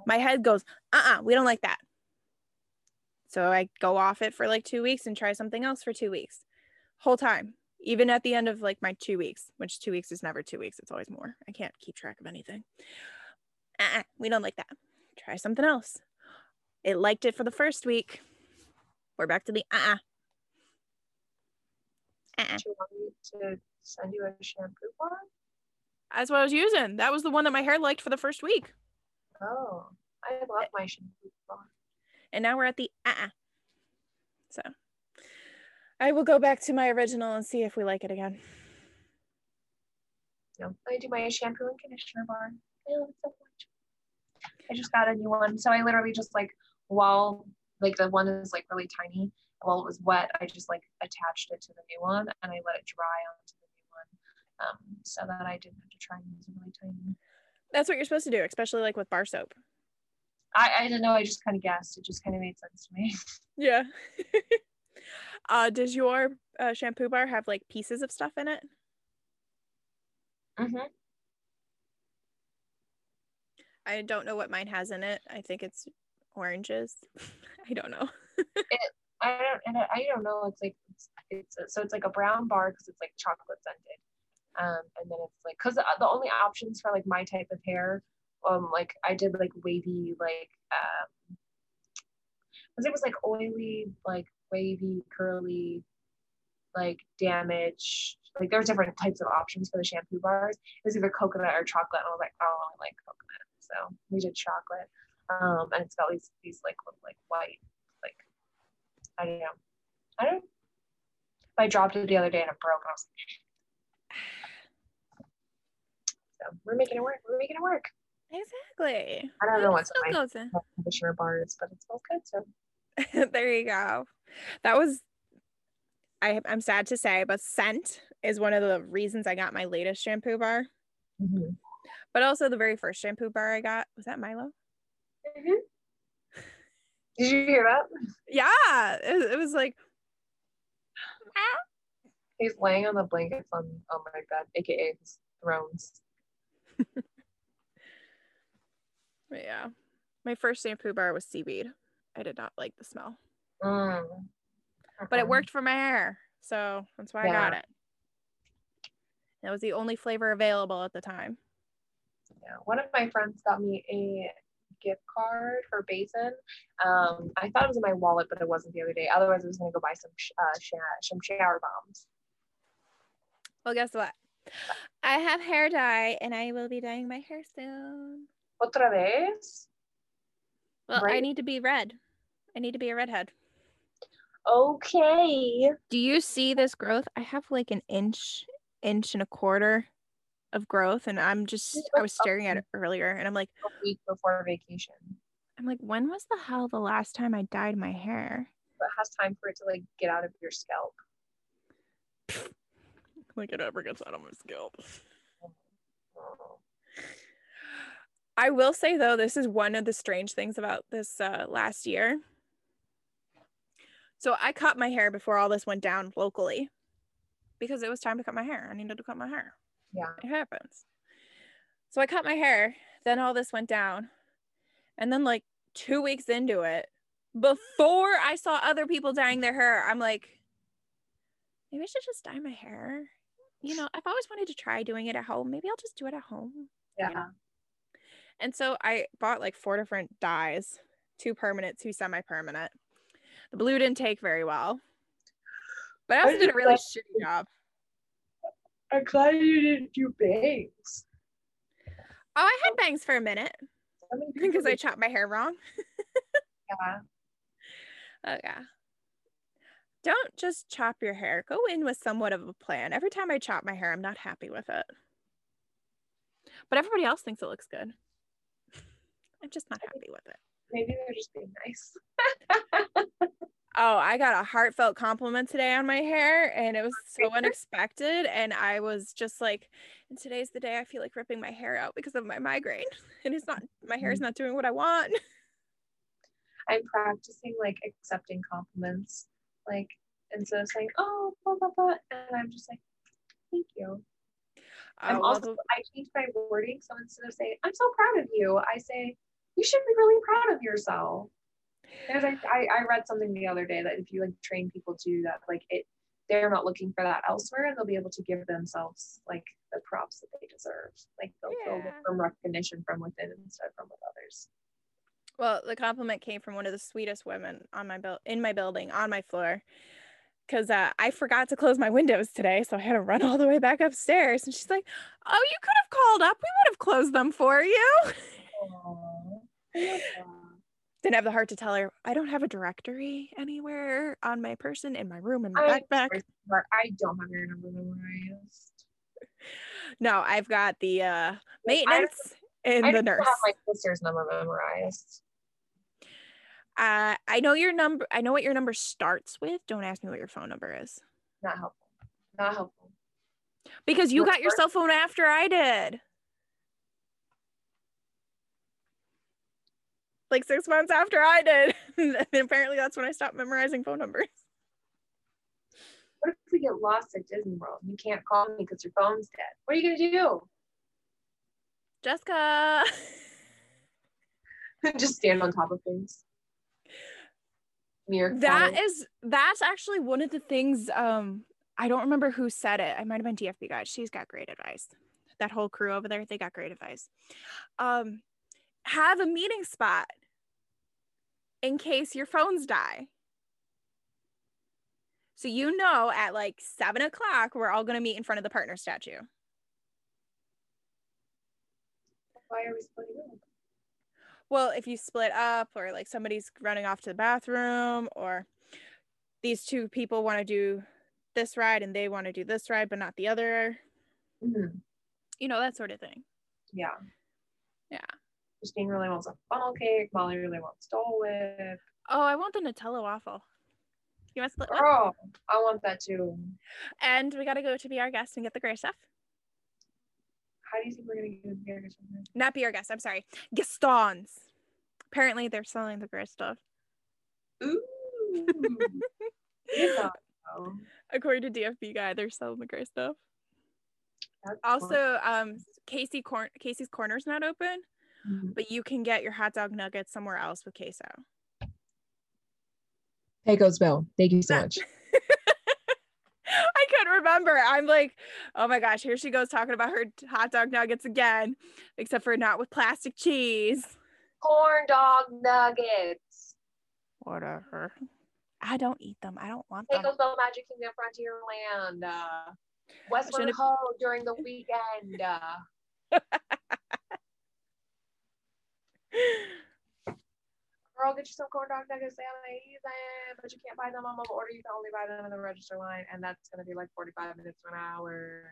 My head goes, uh uh we don't like that. So I go off it for like two weeks and try something else for two weeks. Whole time. Even at the end of like my two weeks, which two weeks is never two weeks, it's always more. I can't keep track of anything. Uh-uh, we don't like that. Try something else. It liked it for the first week. We're back to the uh uh Uh-uh. Do you want me to send you a shampoo bar? That's what I was using. That was the one that my hair liked for the first week. Oh, I love my shampoo bar. And now we're at the uh uh So I will go back to my original and see if we like it again. No, I do my shampoo and conditioner bar. I love it so much. I just got a new one, so I literally just like while like the one is like really tiny. While it was wet, I just like attached it to the new one and I let it dry onto the new one, um, so that I didn't have to try and use a really tiny. That's what you're supposed to do, especially like with bar soap. I I didn't know. I just kind of guessed. It just kind of made sense to me. Yeah. uh, does your uh, shampoo bar have like pieces of stuff in it? mm-hmm. I don't know what mine has in it. I think it's oranges. I don't know. I don't and I, I don't know. It's like it's, it's so it's like a brown bar because it's like chocolate scented, um, and then it's like because the, the only options for like my type of hair, um, like I did like wavy like um, because it was like oily, like wavy, curly, like damage. Like there's different types of options for the shampoo bars. It was either coconut or chocolate, and I was like, oh, I like coconut, so we did chocolate. Um, and it's got these these like little like white like I don't know. I don't. I dropped it the other day and it broke. And I was like, so we're making it work. We're making it work. Exactly. I don't know what's my goes in. conditioner bars, but it smells good. So there you go. That was I I'm sad to say, but scent is one of the reasons I got my latest shampoo bar. Mhm. But also the very first shampoo bar I got was that Milo. Did you hear that? Yeah, it, it was like He's laying on the blankets on on my bed, aka his thrones. yeah. My first shampoo bar was seaweed. I did not like the smell, Mm. but it worked for my hair, so that's why I got it. That was the only flavor available at the time. Yeah. One of my friends got me a gift card for Basin. Um, I thought it was in my wallet, but it wasn't the other day. Otherwise, I was gonna go buy some sh- uh, sh- some shower bombs. Well, guess what? I have hair dye, and I will be dyeing my hair soon. Otra vez? Well, I need to be red. I need to be a redhead. Okay. Do you see this growth? I have like an inch, inch and a quarter of growth, and I'm just I was staring at it earlier, and I'm like, A week before vacation. I'm like, when was the hell the last time I dyed my hair? But it has time for it to like get out of your scalp. Like it ever gets out of my scalp. I will say though, this is one of the strange things about this uh, last year. So I cut my hair before all this went down locally because it was time to cut my hair. I needed to cut my hair. Yeah. It happens. So I cut my hair. Then all this went down. And then, like, two weeks into it, before I saw other people dyeing their hair, I'm like, maybe I should just dye my hair. You know, I've always wanted to try doing it at home. Maybe I'll just do it at home. Yeah. And so I bought like four different dyes two permanent, two semi permanent. The blue didn't take very well, but I I also did a really shitty job. I'm glad you didn't do bangs. Oh, I had oh. bangs for a minute because I chopped my hair wrong. yeah. Oh, yeah. Don't just chop your hair. Go in with somewhat of a plan. Every time I chop my hair, I'm not happy with it. But everybody else thinks it looks good. I'm just not happy with it. Maybe they're just being nice. Oh, I got a heartfelt compliment today on my hair, and it was so unexpected. And I was just like, and today's the day I feel like ripping my hair out because of my migraine. And it's not, my hair is mm. not doing what I want. I'm practicing like accepting compliments, like instead of saying, "Oh, blah blah blah," and I'm just like, "Thank you." I'm also I changed my wording, so instead of saying, "I'm so proud of you," I say, "You should be really proud of yourself." There's I, I I read something the other day that if you like train people to do that, like it, they're not looking for that elsewhere, and they'll be able to give themselves like the props that they deserve. Like they'll, Yeah. for recognition from within instead of from with others. Well, the compliment came from one of the sweetest women on my build in my building on my floor. Cause uh, I forgot to close my windows today, so I had to run all the way back upstairs. And she's like, "Oh, you could have called up. We would have closed them for you." Aww. I love that. Didn't have the heart to tell her I don't have a directory anywhere on my person in my room in my I- backpack. I don't have your number memorized. No, I've got the uh, maintenance and I the nurse. have my sister's number memorized. Uh, I know your number. I know what your number starts with. Don't ask me what your phone number is Not helpful. Not helpful. because you What's got your cell phone after I did. Like six months after I did. and apparently that's when I stopped memorizing phone numbers. What if we get lost at Disney World you can't call me because your phone's dead? What are you gonna do? Jessica. Just stand on top of things. Mirror That closet. is that's actually one of the things um I don't remember who said it. I might have been DFB guys. She's got great advice. That whole crew over there, they got great advice. Um have a meeting spot in case your phones die. So you know at like seven o'clock we're all gonna meet in front of the partner statue. Why are we splitting up? Well, if you split up or like somebody's running off to the bathroom or these two people want to do this ride and they want to do this ride but not the other, Mhm. you know, that sort of thing. Yeah. Yeah. Christine really wants a funnel cake. Molly really wants Dole Whip. Oh, I want the Nutella waffle. You want to split? Girl, I want that too. And we gotta go to be our guest and get the gray stuff. How do you think we're gonna get the burgers from Not be our guest. I'm sorry. Gaston's. Apparently, they're selling the gray stuff. Ooh. You. According to DFB guy, they're selling the gray stuff. That's Also, um, Casey Corn Casey's Corner's not open, fun. but you can get your hot dog nuggets somewhere else with queso. Pecos Bill. Thank you so much. Couldn't remember. I'm like, oh my gosh, here she goes talking about her hot dog nuggets again, except for not with plastic cheese. corn dog nuggets. Whatever. I don't eat them. I don't want them. Pecos Bill Magic Kingdom Frontierland. Uh, Should've- Ho during the weekend. Uh, girl, get you some corn dog nuggets. They amazing, but you can't buy them on mobile order. You can only buy them in the register line, and that's gonna be like 45 minutes to an hour,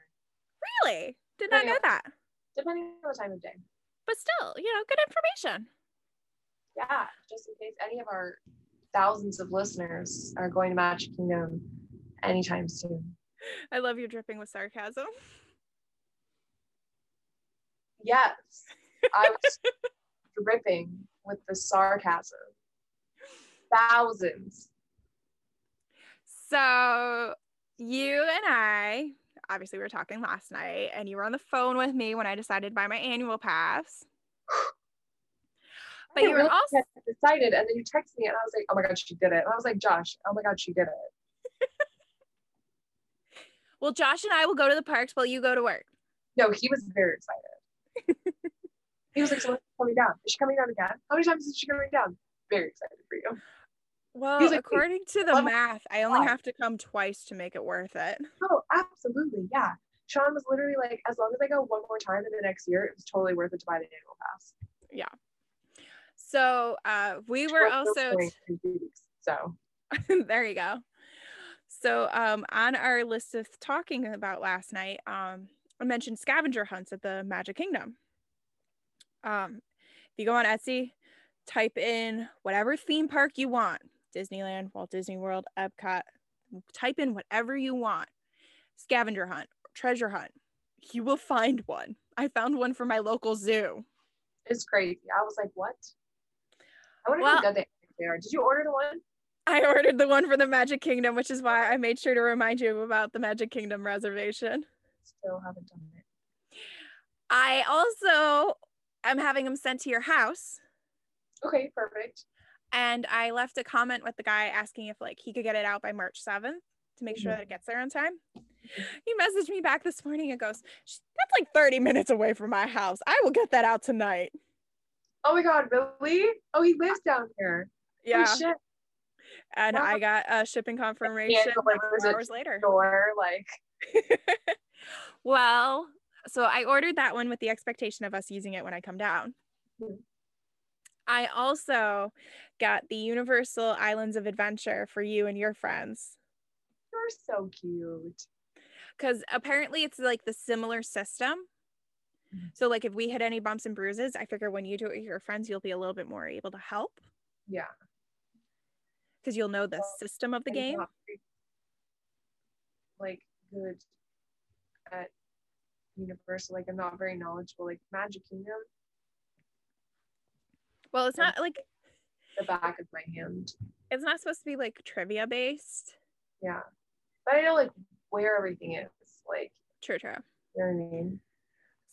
Really? Did not Yeah. know that. depending on the time of day. But still, you know, good information. Yeah, just in case any of our thousands of listeners are going to Magic Kingdom anytime soon. I love you dripping with sarcasm. Yes, I was dripping with the sarcasm. Thousands. So you and I, obviously, we were talking last night, and you were on the phone with me when I decided to buy my annual pass. But you were really also got excited, and then you texted me, and I was like, "Oh my god, she did it!" And I was like, "Josh, oh my god, she did it!" well, Josh and I will go to the parks while you go to work. No, he was very excited. he was like, "So coming down? Is she coming down again? How many times is she coming down?" Very excited for you. Well, like, according to the math, I only have to come twice to make it worth it. Oh, absolutely, yeah. Sean was literally like, "As long as I go one more time in the next year, it was totally worth it to buy the annual pass." Yeah. So uh, we were also going in two weeks, so there you go. So um, on our list of talking about last night, um, I mentioned scavenger hunts at the Magic Kingdom. Um, if you go on Etsy, type in whatever theme park you want, Disneyland, Walt Disney World, Epcot, type in whatever you want, scavenger hunt, treasure hunt. You will find one. I found one for my local zoo. it's crazy. I was like, "What?" I wonder Well- good they they are. Did you order the one? I ordered the one for the Magic Kingdom, which is why I made sure to remind you about the Magic Kingdom reservation. Still haven't done it. I also am having them sent to your house. Okay, perfect. And I left a comment with the guy asking if like he could get it out by March 7th to make sure Mhm. that it gets there on time. He messaged me back this morning and goes, That's like 30 minutes away from my house. I will get that out tonight. Oh my god, really? Oh, he lives down here. Yeah. Oh, and wow. I got a shipping confirmation like delivers four it hours later. Door, like well, so I ordered that one with the expectation of us using it when I come down. Mhm. I also got the Universal Islands of Adventure for you and your friends you're so cute. because apparently it's like the similar system. Mhm. So, like, if we hit any bumps and bruises, I figure when you do it with your friends, you'll be a little bit more able to help Yeah. because you'll know the Well, system of the game. Like good at Universal. Like I'm not very knowledgeable. Like Magic Kingdom, Well, it's not like the back of my hand. it's not supposed to be like trivia based. Yeah. But I know like where everything is. Like, True, true. you know what I mean?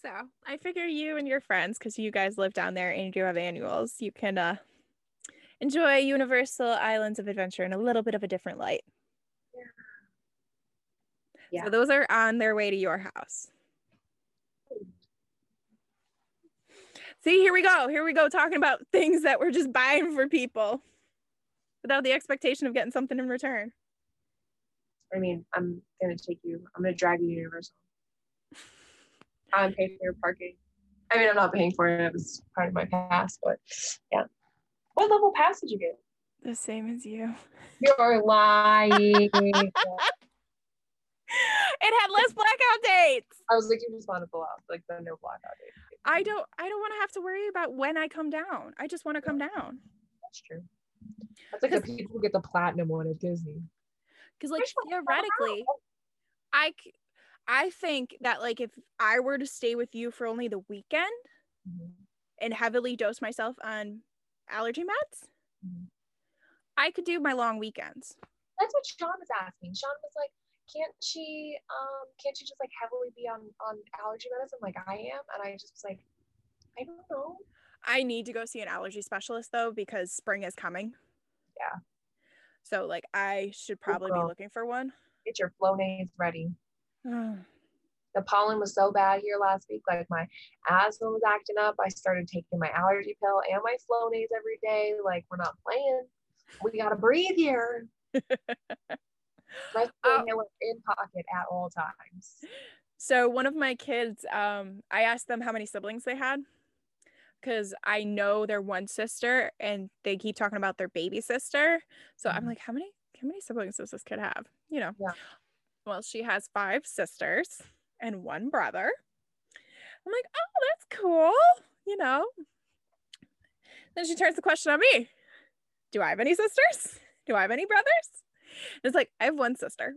So I figure you and your friends, because you guys live down there and you do have annuals, you can uh, enjoy Universal Islands of Adventure in a little bit of a different light. Yeah. So those are on their way to your house. See, here we go. Here we go, talking about things that we're just buying for people without the expectation of getting something in return. I mean, I'm gonna take you. I'm gonna drag you to Universal. I'm paying for your parking. I mean, I'm not paying for it. It was part of my pass, but yeah. What level pass did you get? The same as you. You're lying. It had less blackout dates. I was like, you just want to pull out like the no blackout date. I don't I don't want to have to worry about when I come down. I just want to come down. That's true. That's like the people who get the platinum one at Disney. Because like theoretically, I I think that like if I were to stay with you for only the weekend Mhm. and heavily dose myself on allergy meds, Mhm. I could do my long weekends. That's what Sean was asking. Sean was like, "Can't she? Um, can't she just like heavily be on on allergy medicine like I am?" And I just was like, "I don't know." I need to go see an allergy specialist though because spring is coming. Yeah. So like I should probably be looking for one. Get your Flonase ready. The pollen was so bad here last week. Like my asthma was acting up. I started taking my allergy pill and my Flonase every day. Like we're not playing. We gotta breathe here. Oh. inhaler in pocket at all times. So one of my kids, um, I asked them how many siblings they had because I know their one sister and they keep talking about their baby sister. So I'm Mhm. like, how many how many siblings does this kid have? You know. Yeah. Well, she has five sisters and one brother. I'm like, oh, that's cool. You know. Then she turns the question on me. Do I have any sisters? Do I have any brothers? It's like, I have one sister.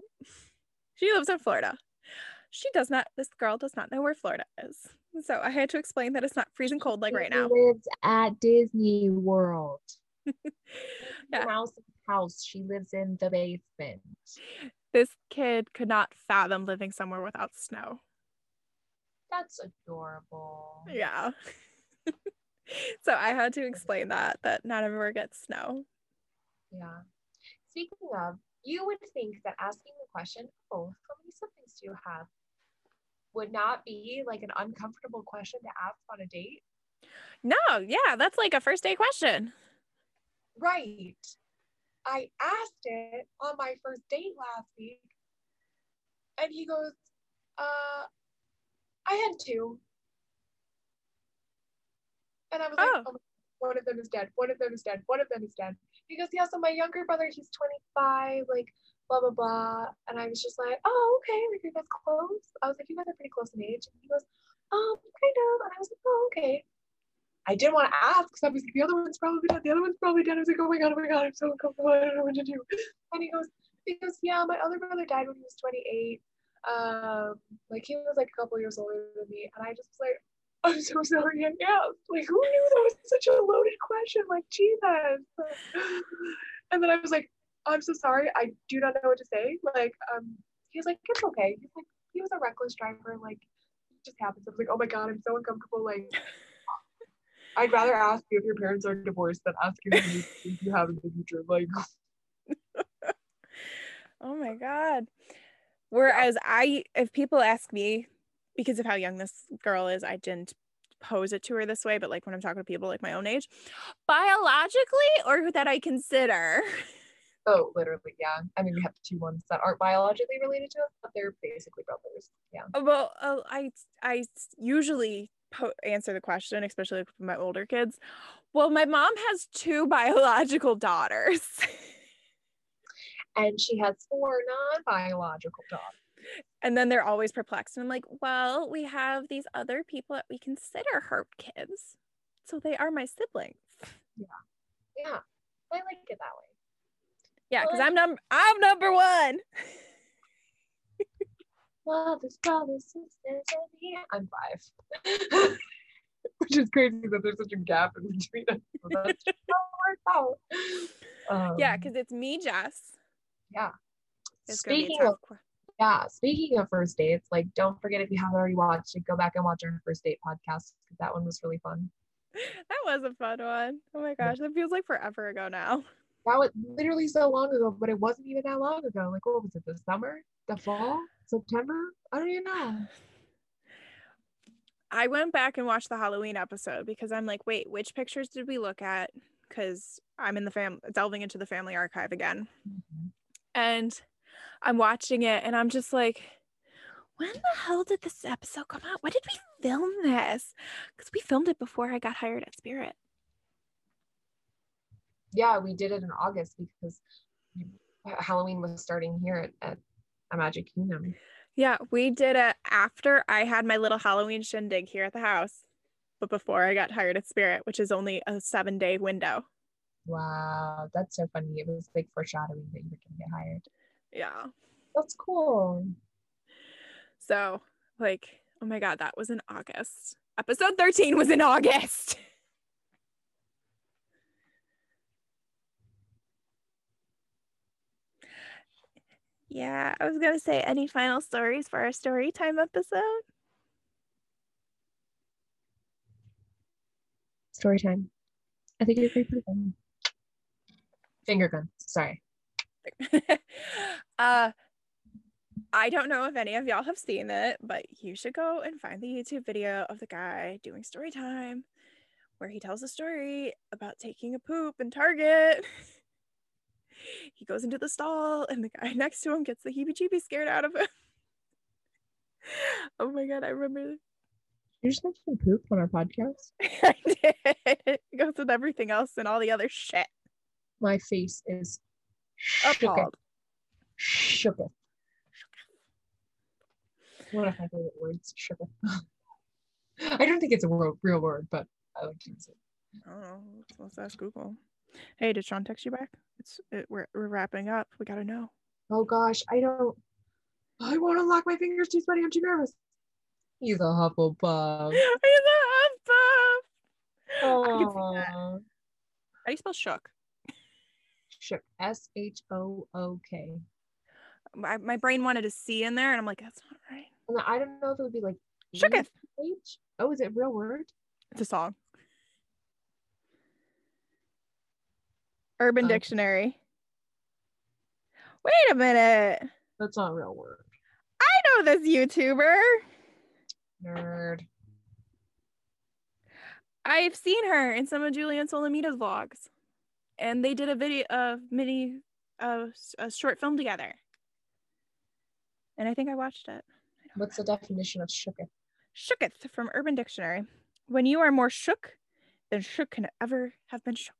She lives in Florida she does not this girl does not know where florida is so i had to explain that it's not freezing cold like right now lives at Disney World. Yeah. Mouse house. She lives in the basement. this kid could not fathom living somewhere without snow That's adorable. yeah so i had to explain that that not everywhere gets snow Yeah. Speaking of, you would think that asking the question, oh, how many siblings do you have, would not be like an uncomfortable question to ask on a date. no yeah that's like a first date question Right. I asked it on my first date last week, and he goes, uh, I had two. And I was like, Oh. oh. one of them is dead, one of them is dead, one of them is dead. Goes, yeah, so my younger brother, he's 25, like, blah, blah, blah. And I was just like, oh, okay, like, you guys close? I was like, you guys are pretty close in age. And he goes, um, kind of. And I was like, oh, okay. I didn't want to ask because I was like, the other one's probably dead. The other one's probably dead. I was like, oh my god, oh my god, I'm so uncomfortable. I don't know what to do. And he goes, he goes, yeah, my other brother died when he was 28. Um, like he was like a couple years older than me, and I just was like, I'm so sorry asked. Like, who knew that was such a loaded question? Like, Jesus. And then I was like, I'm so sorry. I do not know what to say. Like, um, he's like, it's okay. He's like, he was a reckless driver. Like, it just happens. I was like, oh my god, I'm so uncomfortable. Like. I'd rather ask you if your parents are divorced than ask you if many kids you have in the future. Like, oh my god whereas i if people ask me because of how young this girl is i didn't pose it to her this way but like when i'm talking to people like my own age biologically or that i consider oh, literally, yeah. I mean, we have two ones that aren't biologically related to us, but they're basically brothers. Yeah. well uh, i i usually po- answer the question especially with my older kids well my mom has two biological daughters And she has four non-biological dogs. And then they're always perplexed and i'm like well we have these other people that we consider her kids so they are my siblings Yeah. Yeah. I like it that way. yeah because Well, i'm number i'm number one Brothers, brothers, sisters, and here. I'm five. Which is crazy that there's such a gap in between us. but That's just how it yeah Um, because it's me jess yeah. it's gonna be a Speaking of que- yeah, speaking of first dates, like don't forget if you haven't already watched it, go back and watch our first date podcast because that one was really fun. that was a fun one. Oh my gosh that feels like forever ago now That was literally so long ago, but it wasn't even that long ago. Like what was it? The summer? The fall? September? I don't even know. I went back and watched the Halloween episode because I'm like, wait, which pictures did we look at? Because I'm in the fam delving into the family archive again. Mm-hmm. And I'm watching it and I'm just like, when the hell did this episode come out? When did we film this? Because we filmed it before I got hired at Spirit. Yeah, we did it in August because Halloween was starting here at, at a Magic Kingdom. Yeah, we did it after I had my little Halloween shindig here at the house. but before I got hired at Spirit, which is only a seven day window. Wow, that's so funny. It was like foreshadowing that you were gonna get hired. Yeah. That's cool. So, like, oh my God, that was in August. Episode 13 was in August. Yeah, I was going to say any final stories for our story time episode? Story time. I think you're person. Finger gun. Sorry. uh I don't know if any of y'all have seen it, but you should go and find the YouTube video of the guy doing story time where he tells a story about taking a poop in Target. he goes into the stall and the guy next to him gets the heebie jeebie scared out of him. oh my god, I remember You just mentioned poop on our podcast. I did. It goes with everything else and all the other shit. My face is. Appalled. Shooketh. One of my favorite words, shooketh. I don't think it's a word, real word, but I like to use it. I don't know. Let's, let's ask Google. Hey, did Sean text you back? It's it, we're we're wrapping up. We gotta know. Oh gosh, I don't. I want to lock my fingers too sweaty. I'm too nervous. He's a Hufflepuff. He's a Hufflepuff. I can see that. How do you spell shook? Shook. S H O O K. My, my brain wanted a C in there, and I'm like, that's not right. And I don't know if it would be like Shooketh. H. Oh, is it a real word? It's a song. Urban Okay. Dictionary. Wait a minute. That's not a real word. I know this YouTuber. Nerd. I've seen her in some of Julian Solomita's vlogs, and they did a video, a mini, uh, a short film together. And I think I watched it. What's the definition of shooketh? Shooketh from Urban Dictionary. When you are more shook than shook can ever have been shook.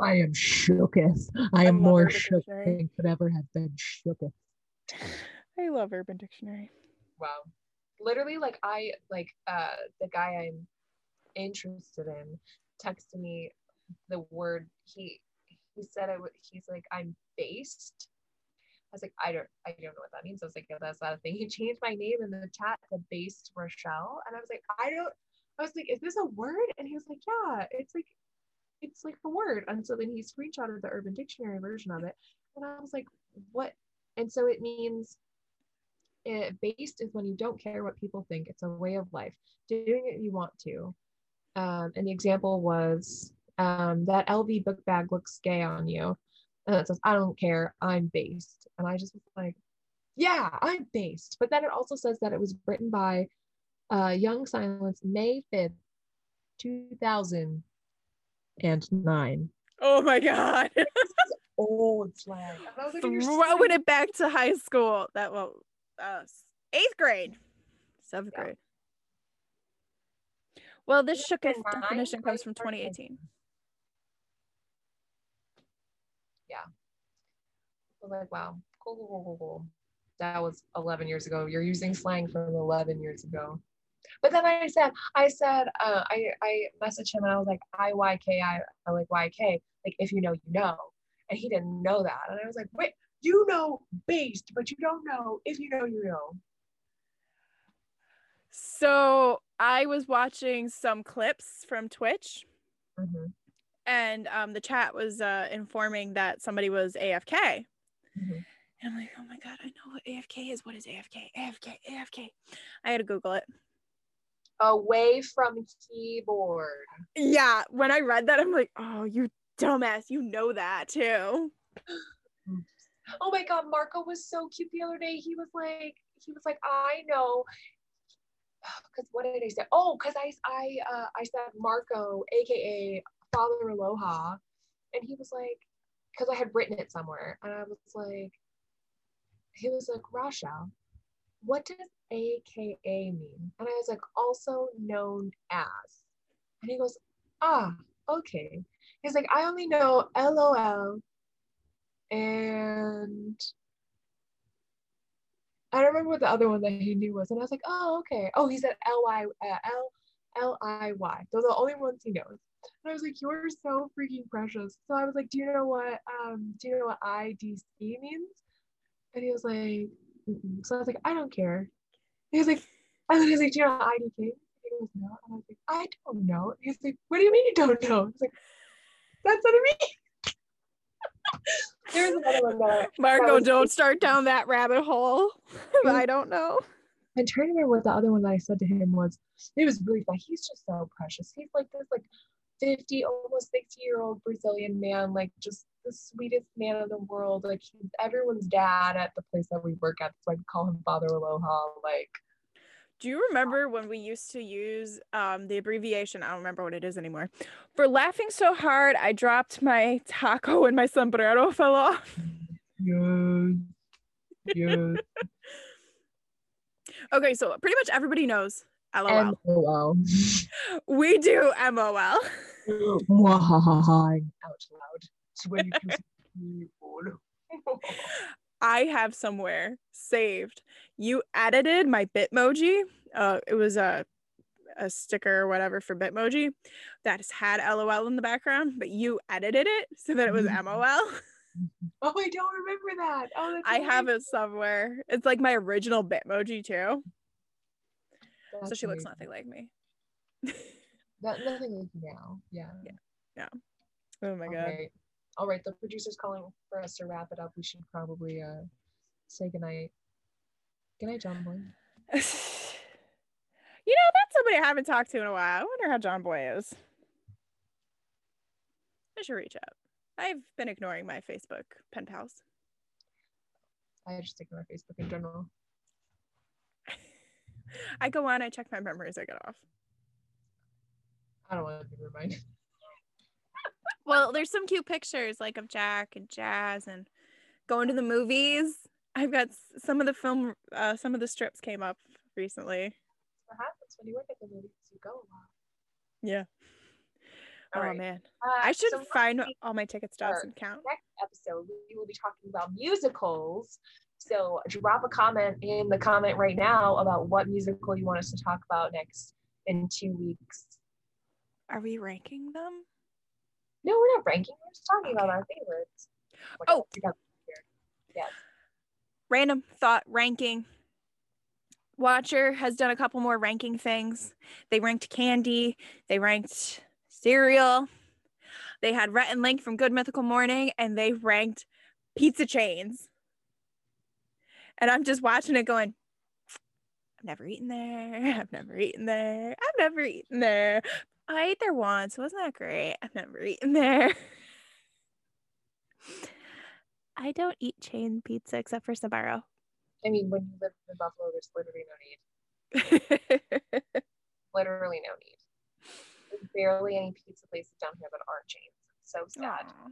I am shooketh. I I am love more Urban shook Dictionary. than could ever have been shooketh. I love Urban Dictionary. Wow. Literally, like I like uh the guy I'm interested in texted me the word he he said it. wa- He's like I'm based. I was like I don't I don't know what that means. I was like yeah, that's not a thing. He changed my name in the chat to Based Rochelle, and I was like I don't. I was like, is this a word? And he was like, yeah, it's like it's like a word. And so then he screenshotted the Urban Dictionary version of it, and I was like, what? And so it means it, based is when you don't care what people think. It's a way of life, doing it you want to. Um, and the example was um, that LV book bag looks gay on you. And it says, I don't care, I'm based. And I just was like, yeah, I'm based. But then it also says that it was written by uh, Young Silence May 5th, 2009. Oh my god. Old slang. And I was like, Throwing so- it back to high school. That well uh eighth grade. Seventh Yeah. grade. Well, this Yeah, ninth definition comes from person. 2018. I was like, wow, cool, cool, cool, cool, cool. That was 11 years ago. You're using slang from 11 years ago. But then I said, I said, uh, I, I messaged him and I was like, I Y K I, I like YK, like if you know, you know. And he didn't know that. And I was like, wait, you know based, but you don't know if you know, you know. So I was watching some clips from Twitch Mhm, and um, the chat was uh, informing that somebody was AFK. mhm. And I'm like, oh my God, I know what AFK is. What is AFK? AFK, AFK. I had to Google it. Away from keyboard. Yeah, when I read that, I'm like, oh, you dumbass, you know that too. Oh my God, Marco was so cute the other day. He was like, he was like, I know. Because what did I say? Oh, because I I uh, I said Marco, aka Father Aloha, and he was like, because I had written it somewhere, and I was like, he was like, Rasha, what does AKA mean? And I was like, also known as. And he goes, ah, okay. He's like, I only know LOL and I don't remember what the other one that he knew was, and I was like, oh, okay. Oh, he said L Y uh, L L I Y. Those are the only ones he knows. And I was like, you're so freaking precious. So I was like, do you know what um do you know what IDC means? And he was like, Mm-mm. so I was like, I don't care. He was like, and then he was like, do you know what IDK? He goes, no. And I was like, I don't know. He's like, what do you mean you don't know? He's like, that's what I mean. There's another one I- Marco, don't start down that rabbit hole. I don't know. I'm trying to remember what the other one that I said to him was. It was really fun. He's just so precious. He's like this like 50, almost 60 year old Brazilian man, like just the sweetest man in the world. Like he's everyone's dad at the place that we work at. So I call him Father Aloha. Like Do you remember when we used to use um, the abbreviation? I don't remember what it is anymore. For laughing so hard, I dropped my taco and my sombrero fell off. yes, yes. Okay, so pretty much everybody knows LOL. LOL. we do MOL. Out loud. It's when you kiss people. I have somewhere saved. You edited my Bitmoji. Uh, it was a a sticker or whatever for Bitmoji that has had LOL in the background, but you edited it so that it was. MOL. Oh, I don't remember that. Oh, that's I have it somewhere. It's like my original Bitmoji too. so That's she looks nothing like me. That, nothing like now. Yeah. Yeah. Oh my god. Okay. All right. The producer's calling for us to wrap it up. We should probably uh say goodnight. Good night, John Boy. you know, that's somebody I haven't talked to in a while. I wonder how John Boy is. I should reach out. I've been ignoring my Facebook pen pals. I just ignore Facebook in general. I go on, I check my memories, I get off. I don't want to be reminded. Well, there's some cute pictures like of Jack and Jazz and going to the movies. I've got some of the film, uh, some of the strips came up recently. What happens when you work at the movies? You go a lot. Yeah. All oh right. man, Uh, I should so find week- all my ticket stubs and count. next episode, we will be talking about musicals. So drop a comment in the comment right now about what musical you want us to talk about next in two weeks. Are we ranking them? No, we're not ranking. We're just talking about our favorites. Oh. Yes. random thought ranking. Watcher has done a couple more ranking things. They ranked candy, they ranked cereal, they had Rhett and Link from Good Mythical Morning, and they ranked pizza chains. And I'm just watching it going, I've never eaten there. I've never eaten there. I've never eaten there. I ate there once. Wasn't that great? I've never eaten there. I don't eat chain pizza except for Sbarro. I mean, when you live in Buffalo, there's literally no need. Literally no need. There's barely any pizza places down here that aren't chains. It's so sad. Aw,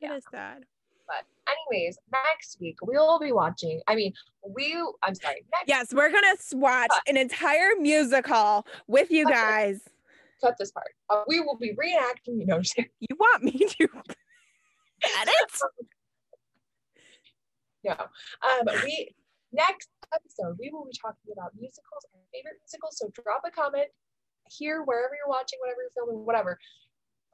Yeah. It is sad. But anyways, next week we'll be watching. I mean, we. I'm sorry. Next Yes, we're gonna watch an entire musical with you guys. Cut this part. Uh, we will be reenacting. You know. You want me to edit? no. Um, we next episode we will be talking about musicals, and favorite musicals. So drop a comment here wherever you're watching, whatever you're filming, whatever.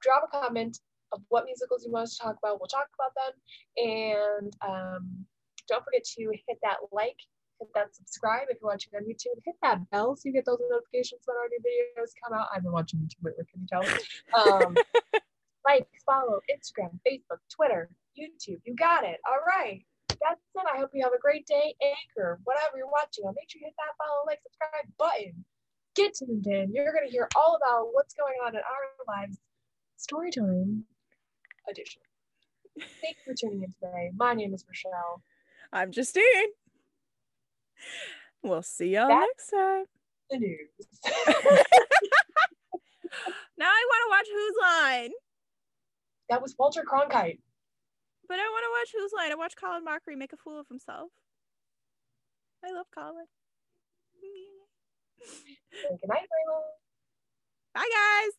Drop a comment of what musicals you want us to talk about. We'll talk about them, and um, don't forget to hit that like, hit that subscribe if you're watching on YouTube. Hit that bell so you get those notifications when our new videos come out. I've been watching YouTube lately. Can you tell? Um, like, follow Instagram, Facebook, Twitter, YouTube. You got it. All right. That's it. I hope you have a great day. Anchor, whatever you're watching on, make sure you hit that follow, like, subscribe button. Get tuned in. You're going to hear all about what's going on in our lives. Story time edition. Thank you for tuning in today. My name is Rochelle. I'm Justine. We'll see y'all That- next time. The news. Now I want to watch Whose Line, that was Walter Cronkite. but I want to watch Whose Line. I watch Colin Mochrie make a fool of himself. I love Colin. Good night, everyone. Bye, guys.